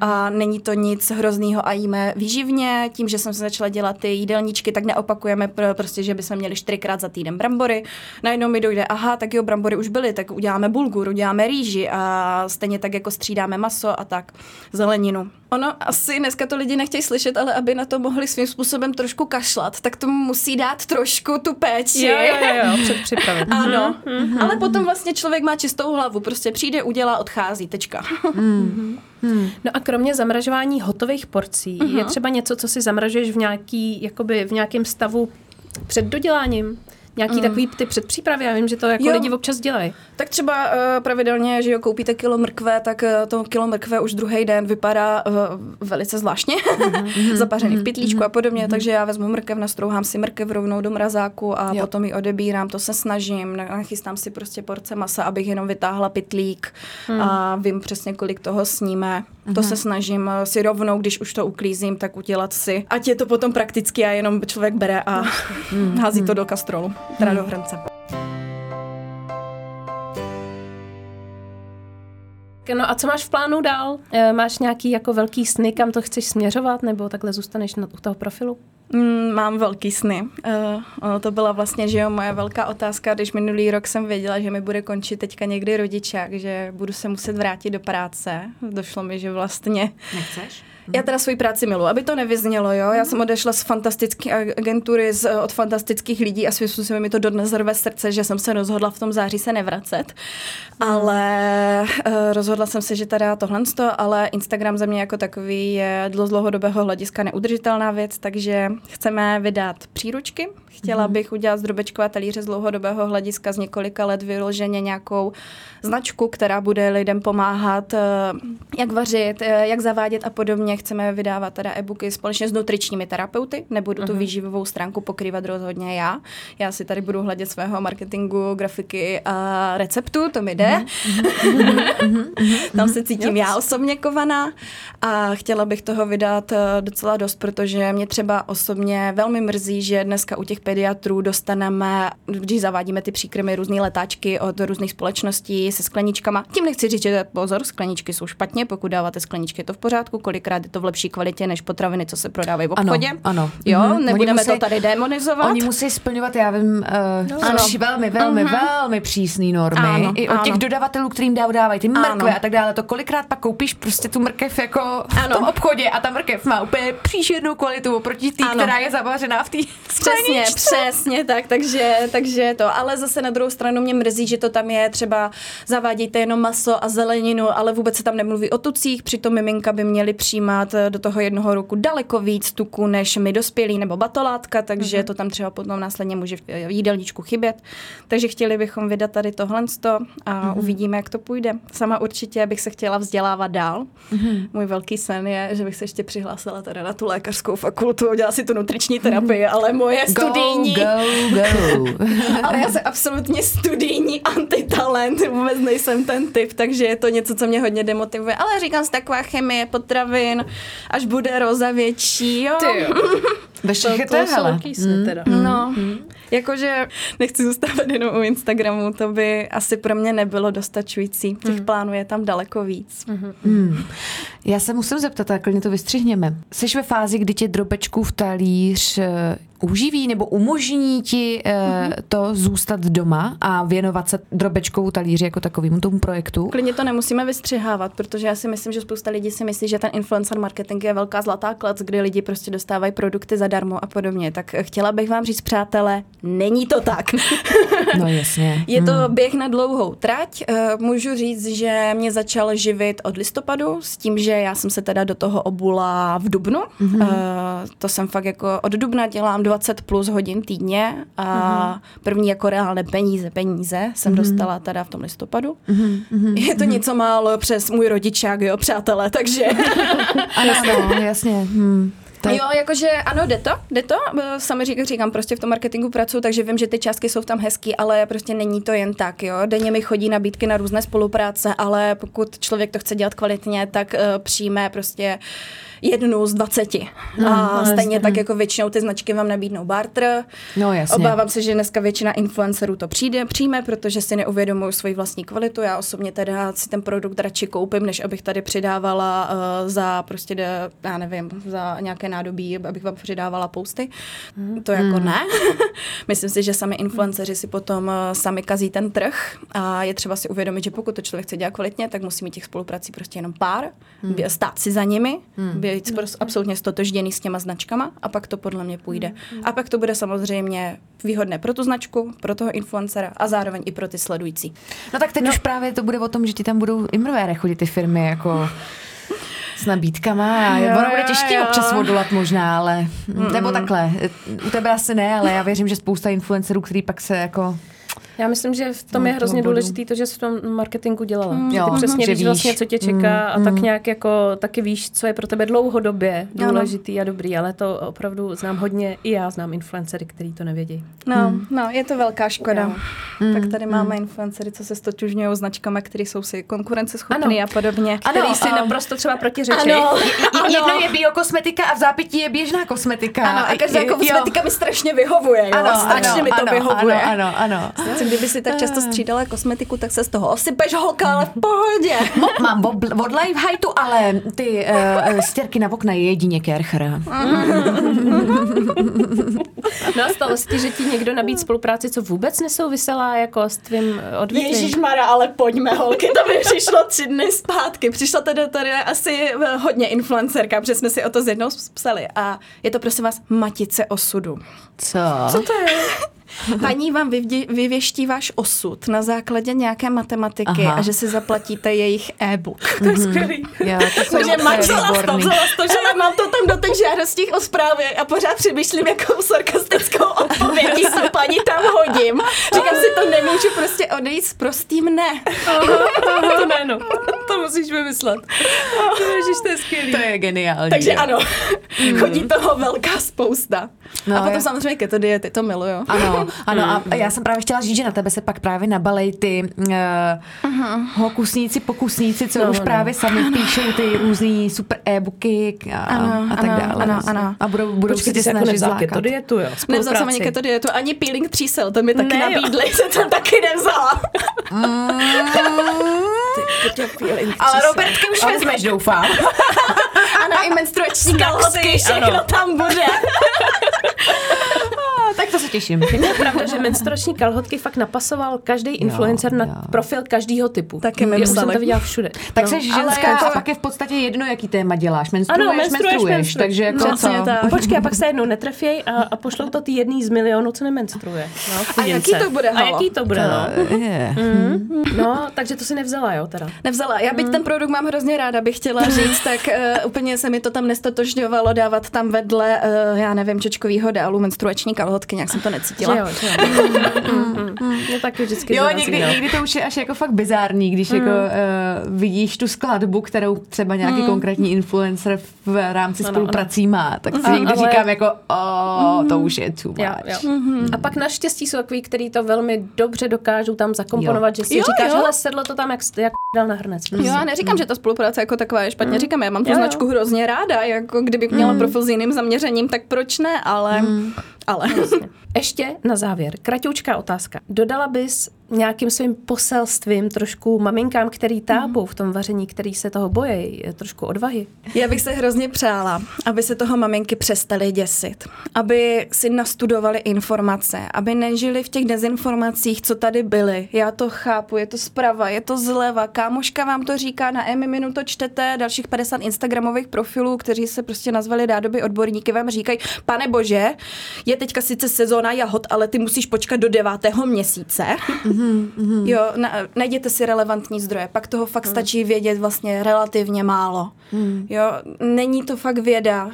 a není to nic hroznýho a jíme výživně, tím, že jsem se začala dělat ty jídelníčky, tak neopakujeme prostě, že bychom měli čtyřikrát za týden brambory. Najednou mi dojde, aha, tak jo, brambory už byly, tak uděláme bulgur, uděláme rýži a stejně tak jako střídáme maso a tak, zeleninu. Ono asi dneska to lidi nechtějí slyšet, ale aby na to mohli svým způsobem trošku kašlat, tak to musí dát trošku tu péči. Jo, jo, jo, jo před připravit. ano, mm-hmm. ale potom vlastně člověk má čistou hlavu, prostě přijde, udělá, odchází, tečka. mm. Hmm. No a kromě zamražování hotových porcí, uh-huh. je třeba něco, co si zamražuješ v nějaký, jakoby v nějakém stavu před doděláním? Nějaký mm. takový ty předpřípravy, já vím, že to jako jo. lidi občas dělají. Tak třeba uh, pravidelně, že jo, koupíte kilo mrkve, tak uh, to kilo mrkve už druhý den vypadá uh, velice zvláštně, mm-hmm. zapařený v mhm. pytlíčku mm-hmm. a podobně, mm-hmm. takže já vezmu mrkev, nastrouhám si mrkev rovnou do mrazáku a jo. potom ji odebírám, to se snažím, nachystám si prostě porce masa, abych jenom vytáhla pytlík mm. a vím přesně, kolik toho sníme. Mm-hmm. To se snažím si rovnou, když už to uklízím, tak udělat si. Ať je to potom prakticky a jenom člověk bere a mm. hází to do kastrolu teda do hrnce. No a co máš v plánu dál? Eh, máš nějaký jako velký sny, kam to chceš směřovat, nebo takhle zůstaneš na, u toho profilu? Mm, mám velký sny. Uh, ono to byla vlastně, že jo, moje velká otázka, když minulý rok jsem věděla, že mi bude končit teďka někdy rodičák, že budu se muset vrátit do práce. Došlo mi, že vlastně... Nechceš? Já teda svoji práci miluji, aby to nevyznělo, jo. Já jsem odešla z fantastické agentury, z, od fantastických lidí a svým způsobem mi to dodnes rve srdce, že jsem se rozhodla v tom září se nevracet. Ale uh, rozhodla jsem se, že teda tohle, ale Instagram za mě jako takový je z dlouhodobého hlediska neudržitelná věc, takže chceme vydat příručky. Chtěla bych udělat z talíře z dlouhodobého hlediska z několika let vyloženě nějakou značku, která bude lidem pomáhat, uh, jak vařit, jak zavádět a podobně chceme vydávat teda e-booky společně s nutričními terapeuty. Nebudu uh-huh. tu mhm. výživovou stránku pokrývat rozhodně já. Já si tady budu hledět svého marketingu, grafiky a receptu, to mi jde. Uh-huh. Tam se cítím já osobně kovaná a chtěla bych toho vydat eh, docela dost, protože mě třeba osobně velmi mrzí, že dneska u těch pediatrů dostaneme, když zavádíme ty příkrmy, různé letáčky od různých společností se skleničkama. Tím nechci říct, že pozor, skleničky jsou špatně, pokud dáváte skleničky, je to v pořádku, kolikrát je to v lepší kvalitě než potraviny, co se prodávají v obchodě. Ano, ano. Jo, mm-hmm. nebudeme musí, to tady demonizovat. Oni musí splňovat, já vím, uh, no, ano. velmi, velmi, mm-hmm. velmi přísné normy. Ano, I od ano. těch dodavatelů, kterým dávají ty mrkve ano. a tak dále. To kolikrát pak koupíš prostě tu mrkev jako ano. v tom obchodě a ta mrkev má úplně příšernou kvalitu oproti té, která je zavařená v té Přesně, přesně tak, takže, takže to. Ale zase na druhou stranu mě mrzí, že to tam je třeba zavádějte jenom maso a zeleninu, ale vůbec se tam nemluví o tucích, přitom miminka by měly přijímat přijímat eh, do toho jednoho roku daleko víc tuku než my dospělí nebo batolátka, takže mm-hmm. to tam třeba potom následně může v jídelníčku chybět. Takže chtěli bychom vydat tady tohle a mm-hmm. uvidíme, jak to půjde. Sama určitě bych se chtěla vzdělávat dál. Mm-hmm. Můj velký sen je, že bych se ještě přihlásila teda na tu lékařskou fakultu, udělala si tu nutriční terapii, ale moje go, studijní... Go, go. ale já jsem absolutně studijní antitalent, vůbec nejsem ten typ, takže je to něco, co mě hodně demotivuje. Ale říkám si, taková chemie, potravin, až bude roza větší, jo. Ty jo. Ve To, všech je to to, jsou hele. velký sny teda. No, jakože nechci zůstávat jenom u Instagramu, to by asi pro mě nebylo dostačující. Těch plánů je tam daleko víc. Hmm. Já se musím zeptat, a klidně to vystřihněme. Jsi ve fázi, kdy tě drobečkův talíř eh, uživí nebo umožní ti eh, to zůstat doma a věnovat se drobečkou talíři jako takovému tomu projektu? Klidně to nemusíme vystřihávat, protože já si myslím, že spousta lidí si myslí, že ten influencer marketing je velká zlatá klec, kdy lidi prostě dostávají produkty zadarmo a podobně. Tak chtěla bych vám říct, přátelé, není to tak. No jasně. Je to běh na dlouhou trať. Eh, Můžu říct, že mě začal živit od listopadu s tím, že já jsem se teda do toho obula v Dubnu. Mm-hmm. To jsem fakt jako od Dubna dělám 20 plus hodin týdně a první jako reálné peníze, peníze jsem dostala teda v tom listopadu. Je to něco málo přes můj rodičák, jo, přátelé, takže... Ano, ano, jasně. Hmm. To je- Jo, jakože ano, jde to, jde to. Eh, Sami říkám, říkám, prostě v tom marketingu pracuji, takže vím, že ty částky jsou tam hezký, ale prostě není to jen tak, jo. Denně mi chodí nabídky na různé spolupráce, ale pokud člověk to chce dělat kvalitně, tak uh, přijme prostě jednu z 20. a stejně tak jako většinou ty značky vám nabídnou barter. No, jasně. Obávám se, že dneska většina influencerů to přijde, přijme, protože si neuvědomují svoji vlastní kvalitu. Já osobně teda si ten produkt radši koupím, než abych tady přidávala uh, za prostě, de, já nevím, za nějaké nádobí, abych vám přidávala posty. To jako ne. Myslím si, že sami influenceři si potom uh, sami kazí ten trh a je třeba si uvědomit, že pokud to člověk chce dělat kvalitně, tak musí mít těch spoluprací prostě jenom pár, bě- stát si za nimi, být prostě absolutně stotožděný s těma značkama a pak to podle mě půjde. A pak to bude samozřejmě výhodné pro tu značku, pro toho influencera a zároveň i pro ty sledující. No tak teď no. už právě to bude o tom, že ti tam budou imrvére chodit ty firmy jako s nabídkama a Jo, ono bude jo. občas odolat možná, ale mm. nebo takhle. U tebe asi ne, ale já věřím, že spousta influencerů, který pak se jako Já myslím, že v tom No, je hrozně bodu. důležitý to, že jsi v tom marketingu dělala. Mm. Že Jo, ty přesně že víš vlastně, co tě čeká a tak nějak jako taky víš, co je pro tebe dlouhodobě Ano. důležitý a dobrý, ale to opravdu znám hodně, i já znám influencery, který to nevědí. No, no, je to velká škoda. Jo. Tak tady máme influencery, co se stotužňují značkami, které jsou si konkurenceschopný Ano. a podobně. Ano, Který si a- naprosto třeba protiřečí. Ano, jedno je biokosmetika a v zápětí je běžná kosmetika. ano, a každá Jo. kosmetika mi strašně vyhovuje, jo? Ano, strašně mi to vyhovuje. Ano, ano, ano. Sice Kdyby si tak často střídala kosmetiku, tak se z toho osypeš holka, ale v pohodě. Mám od, od Lifeheightu, ale ty uh, stěrky na okna je jedině Kercher. No a stalo se ti, že ti někdo nabít spolupráci, co vůbec nesouvisela jako s tvým odvětvím? Ježíš Mara, ale pojďme holky, to mi přišlo tři dny zpátky. Přišla tady, tady asi eh, hodně influencerka, protože jsme si o to s jednou psali. A je to prosím vás matice osudu. Co? Co to je? Paní vám vyvdě, vyvěští váš osud na základě nějaké matematiky Aha. a že si zaplatíte jejich e-book. To je skvělý. Jo, to jsou Takže je manžela to, že já mám to tam do těch žádostí o zprávě a pořád přemýšlím, jakou sarkastickou odpovědí tu paní tam hodím. Říkám si, to nemůžu prostě odejít s prostým ne. to jméno. To musíš vymyslet. Ježiš, to je skvělý. To je geniální. Takže jo. ano, chodí toho velká spousta. No, a potom já- samozřejmě keto diety, to miluju. Ano, ano a já jsem právě chtěla říct, že na tebe se pak právě nabalej ty uh, hokusníci, pokusníci, co No, už no. právě sami píšou ty různý super e-booky a, Ano, a tak ano, dále. ano, ano. A budou, budou Počkej, si ty tě jako snažit nevzal zlákat. keto dietu, jo? Nevzala jsem ani keto dietu, ani peeling třísel, to mi taky Ne, nabídli, se tam taky nevzala. Ale Robertky už vezmeš, doufám. Ano, i menstruační kalhotky, všechno ano. tam bude. tak to se těším. Je pravda, že menstruační kalhotky fakt napasoval každý influencer jo. na profil každého typu. Taky mi Já jsem to viděla všude. Tak No. jsi ženská jako- a pak je v podstatě jedno, jaký téma děláš. Menstruuješ, Ano, menstruuješ, menstruuješ, menstruuješ. takže jako No, přesně co? tak. Počkej, a pak se jednou netrefěj a, a pošlou to ty jedný z milionů, co nemenstruuje. No, A jaký to bude, A halo? jaký to bude, no. Je. No, takže to si nevzala, jo, teda. Nevzala. Já byť ten produkt mám hrozně ráda, bych chtěla říct, tak uh, úplně se mi to tam nestotožňovalo dávat tam vedle, uh, já nevím, čočkovýho dealu menstruační kalhotky. nějak jsem to necítila. Že jo, že jo. Mm, mm. Mě taky vždycky Jo, někdy, někdy to už je až jako fakt bizární, když jako uh, vidíš tu skladbu, kterou třeba nějaký konkrétní influencer v rámci Ano, spoluprací má, tak si A- někdy ale- říkám jako, o, to už je too much. Jo, jo. A pak naštěstí jsou takový, který to velmi dobře dokážou tam zakomponovat, že si Jo, říkáš, jo. hele, sedlo to tam jak, jak dal na hrnec. Jo, já neříkám, že ta spolupráce jako taková je špatně, říkám, já mám tu Jo, jo. značku hrozně ráda, jako kdybych měla profil s jiným zaměřením, tak proč ne, ale, ale. Ještě na závěr, kratoučká otázka. Dodala bys nějakým svým poselstvím trošku maminkám, který tápou v tom vaření, který se toho bojí, trošku odvahy? Já bych se hrozně přála, aby se toho maminky přestaly děsit, aby si nastudovali informace, aby nežili v těch dezinformacích, co tady byly. Já to chápu, je to zprava, je to zleva, kámoška vám to říká, na Emiminu to čtete, dalších 50 instagramových profilů, kteří se prostě nazvali rádoby odborníky, vám říkají, pane bože, je teďka sice sezóna jahod, ale ty musíš počkat do devátého měsíce. Jo, na, najděte si relevantní zdroje, pak toho fakt stačí vědět vlastně relativně málo. Jo, není to fakt věda. Uh,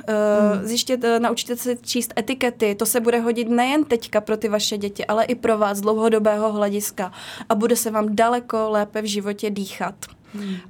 zjištěte, naučte se číst etikety, to se bude hodit nejen teďka pro ty vaše děti, ale i pro vás z dlouhodobého hlediska a bude se vám daleko lépe v životě dýchat.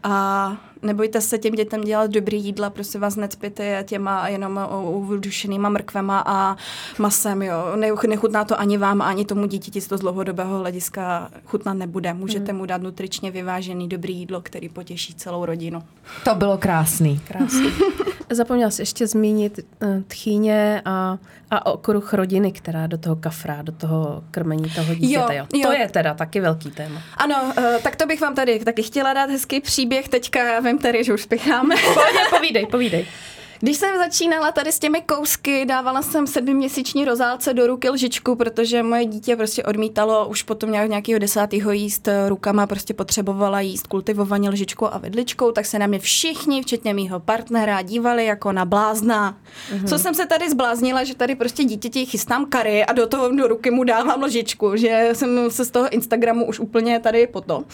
A nebojte se těm dětem dělat dobrý jídla, prosím vás, necpěte je těma jenom udušenýma mrkvema a masem, jo. Ne- Nechutná to ani vám, ani tomu dítěti z toho z dlouhodobého hlediska chutnat nebude. Můžete mu dát nutričně vyvážený dobrý jídlo, který potěší celou rodinu. To bylo krásný. Krásný. Zapomněla jsi ještě zmínit uh, tchýně a, a okruh rodiny, která do toho kafrá, do toho krmení toho dítěte. Jo, Jo, To jo. je teda taky velký téma. Ano, eh, tak to bych vám tady taky chtěla dát hezký příběh. Teďka já vím tady, že už spěcháme. Pohodě, povídej, povídej. Když jsem začínala tady s těmi kousky, dávala jsem sedmiměsíční rozálce do ruky lžičku, protože moje dítě prostě odmítalo už potom nějak nějakého desátého jíst eh, rukama, prostě potřebovala jíst kultivovaně lžičkou a vidličkou, tak se na mě všichni, včetně mýho partnera, dívali jako na blázna. Mm-hmm. Co jsem se tady zbláznila, že tady prostě dítěti chystám kary a do toho do ruky mu dávám lžičku, že jsem se z toho Instagramu už úplně tady poto.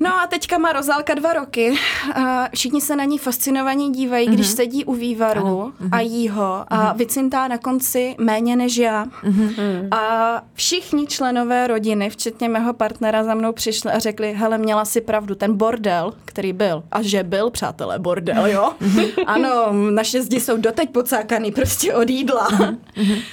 No a teďka má Rozálka dva roky. A všichni se na ní fascinovaně dívají, když sedí u vývaru a jí ho a vycintá na konci méně než já. A všichni členové rodiny, včetně mého partnera, za mnou přišli a řekli, hele, měla si pravdu, ten bordel, který byl, a že byl, přátelé, bordel, jo? ano, naše zdi jsou doteď pocákaný prostě od jídla.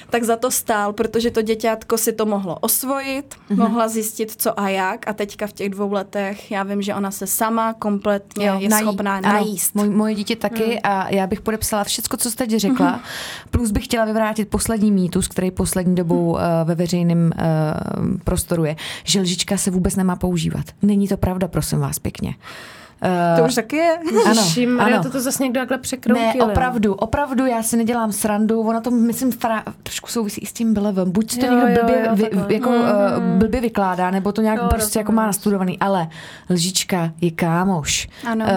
tak za to stál, protože to děťátko si to mohlo osvojit, mohla zjistit, co a jak. A teďka v těch dvou letech já vím, že ona se sama kompletně jo, je nají- schopná ano, najíst. Moj, moje dítě taky Hmm. a já bych podepsala všechno, co jste teď řekla. Plus bych chtěla vyvrátit poslední mýtus, který poslední dobou uh, ve veřejném uh, prostoru je, že lžička se vůbec nemá používat. Není to pravda, prosím vás, pěkně. Uh, To už taky je. ano, Ježišmarja, ano. to to zase někdo takhle překroutil. Ne, opravdu, opravdu, já si nedělám srandu, ono to, myslím, fra, trošku souvisí i s tím bylevem. Buď to Jo, někdo jo, blbě, jo, vy, takhle. jako, uh, blbě vykládá, nebo to nějak Jo, prostě jako má nastudovaný, ale lžička je kámoš. Ano. Uh,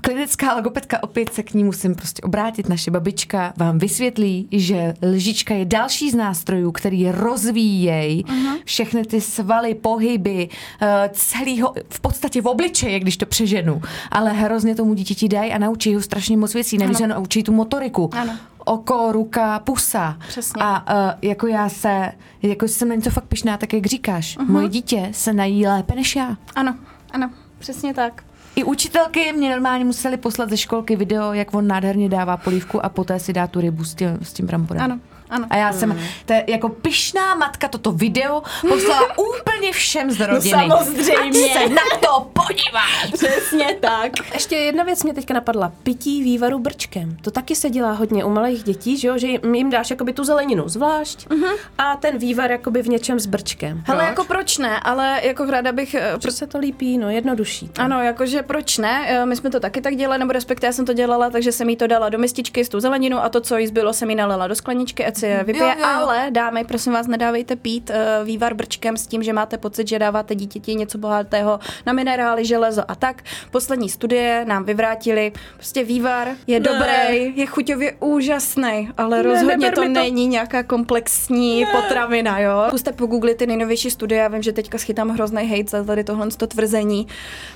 klinická logopedka, opět se k ní musím prostě obrátit. Naše babička vám vysvětlí, že lžička je další z nástrojů, který rozvíjejí uh-huh. všechny ty svaly, pohyby, uh, celýho, v podstatě v obličeje, když to přeženu. Ale hrozně tomu dítěti dají a naučí ho strašně moc věcí. Navíc naučí tu motoriku. Ano. Oko, ruka, pusa. Přesně. A uh, jako já se, jako jsem na něco fakt pyšná, tak jak říkáš, uh-huh. moje dítě se nají lépe než já. Ano, ano, přesně tak. I učitelky mě normálně museli poslat ze školky video, jak on nádherně dává polívku a poté si dá tu rybu s tím, s tím bramborem. Ano, ano. A já jsem, to je jako pyšná matka toto video poslala úplně všem z rodiny. samozřejmě. Ať se na to podívá. Přesně tak. Ještě jedna věc mě teďka napadla. Pití vývaru brčkem. To taky se dělá hodně u malých dětí, že, jo? že jim- jim dáš jakoby tu zeleninu zvlášť uh-huh. a ten vývar jakoby v něčem s brčkem. Hele, Proč? jako proč ne, ale jako ráda bych... eh, Proč se to lípí? No jednodušší. to. Ano, jakože proč ne? Eh, My jsme to taky tak dělali, nebo respektive já jsem to dělala, takže jsem jí to dala do mističky s tou zeleninu a to, co jí zbylo, jsem jí nalila do skleničky, ať si je vypije. Jo, jo, jo. Ale dámy, prosím vás, nedávejte pít uh, vývar brčkem s tím, že máte pocit, že dáváte dítěti něco bohatého na minerály, železo a tak. Poslední studie nám vyvrátili, prostě vývar je Ne. dobrý, je chuťově úžasný, ale Ne, rozhodně to to. není nějaká komplexní potravina, jo. Zkuste pogooglit ty nejnovější studie, já vím, že teďka schytám hrozný hate za tady tohle to tvrzení,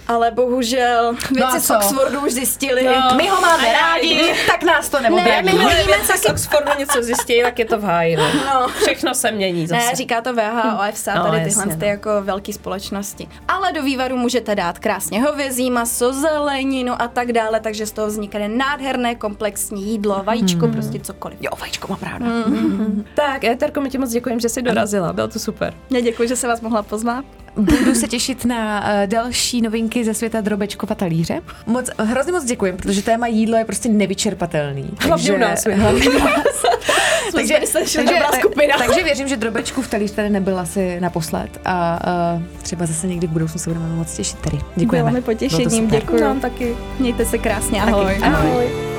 ale bohužel věci a z? Oxfordu už zjistili. No. My ho máme rádi, tak nás to Ne, neodradí. my něco zjistí, tak tak je to v háji. No. No. Všechno se mění zase. Ne, říká to VHO, EFSA, No, tady jasně, tyhle no. ty jako velké společnosti. Ale do vývaru můžete dát krásně hovězí maso, zeleninu a tak dále, takže z toho vznikne nádherné komplexní jídlo, vajíčko, Hmm. prostě cokoliv. Jo, vajíčko mám ráda. Tak, Éterko, my ti moc děkujeme, že jsi dorazila. Bylo to super. Já děkuji, že se vás mohla pozvat. Budu se těšit na uh, další novinky ze světa drobečkova talíře. Moc, hrozně moc děkuji, protože téma jídlo je prostě nevyčerpatelný. Hlavně u nás, vy. hlavně u nás. takže, dobrá skupina. takže věřím, že drobečku v talíř tady nebyl asi naposled a uh, třeba zase někdy v budoucnu se budeme moc těšit tady. Děkujeme. Bylo mi potěšením, děkuji. Nám taky. Mějte se krásně, ahoj. Taky. Ahoj. And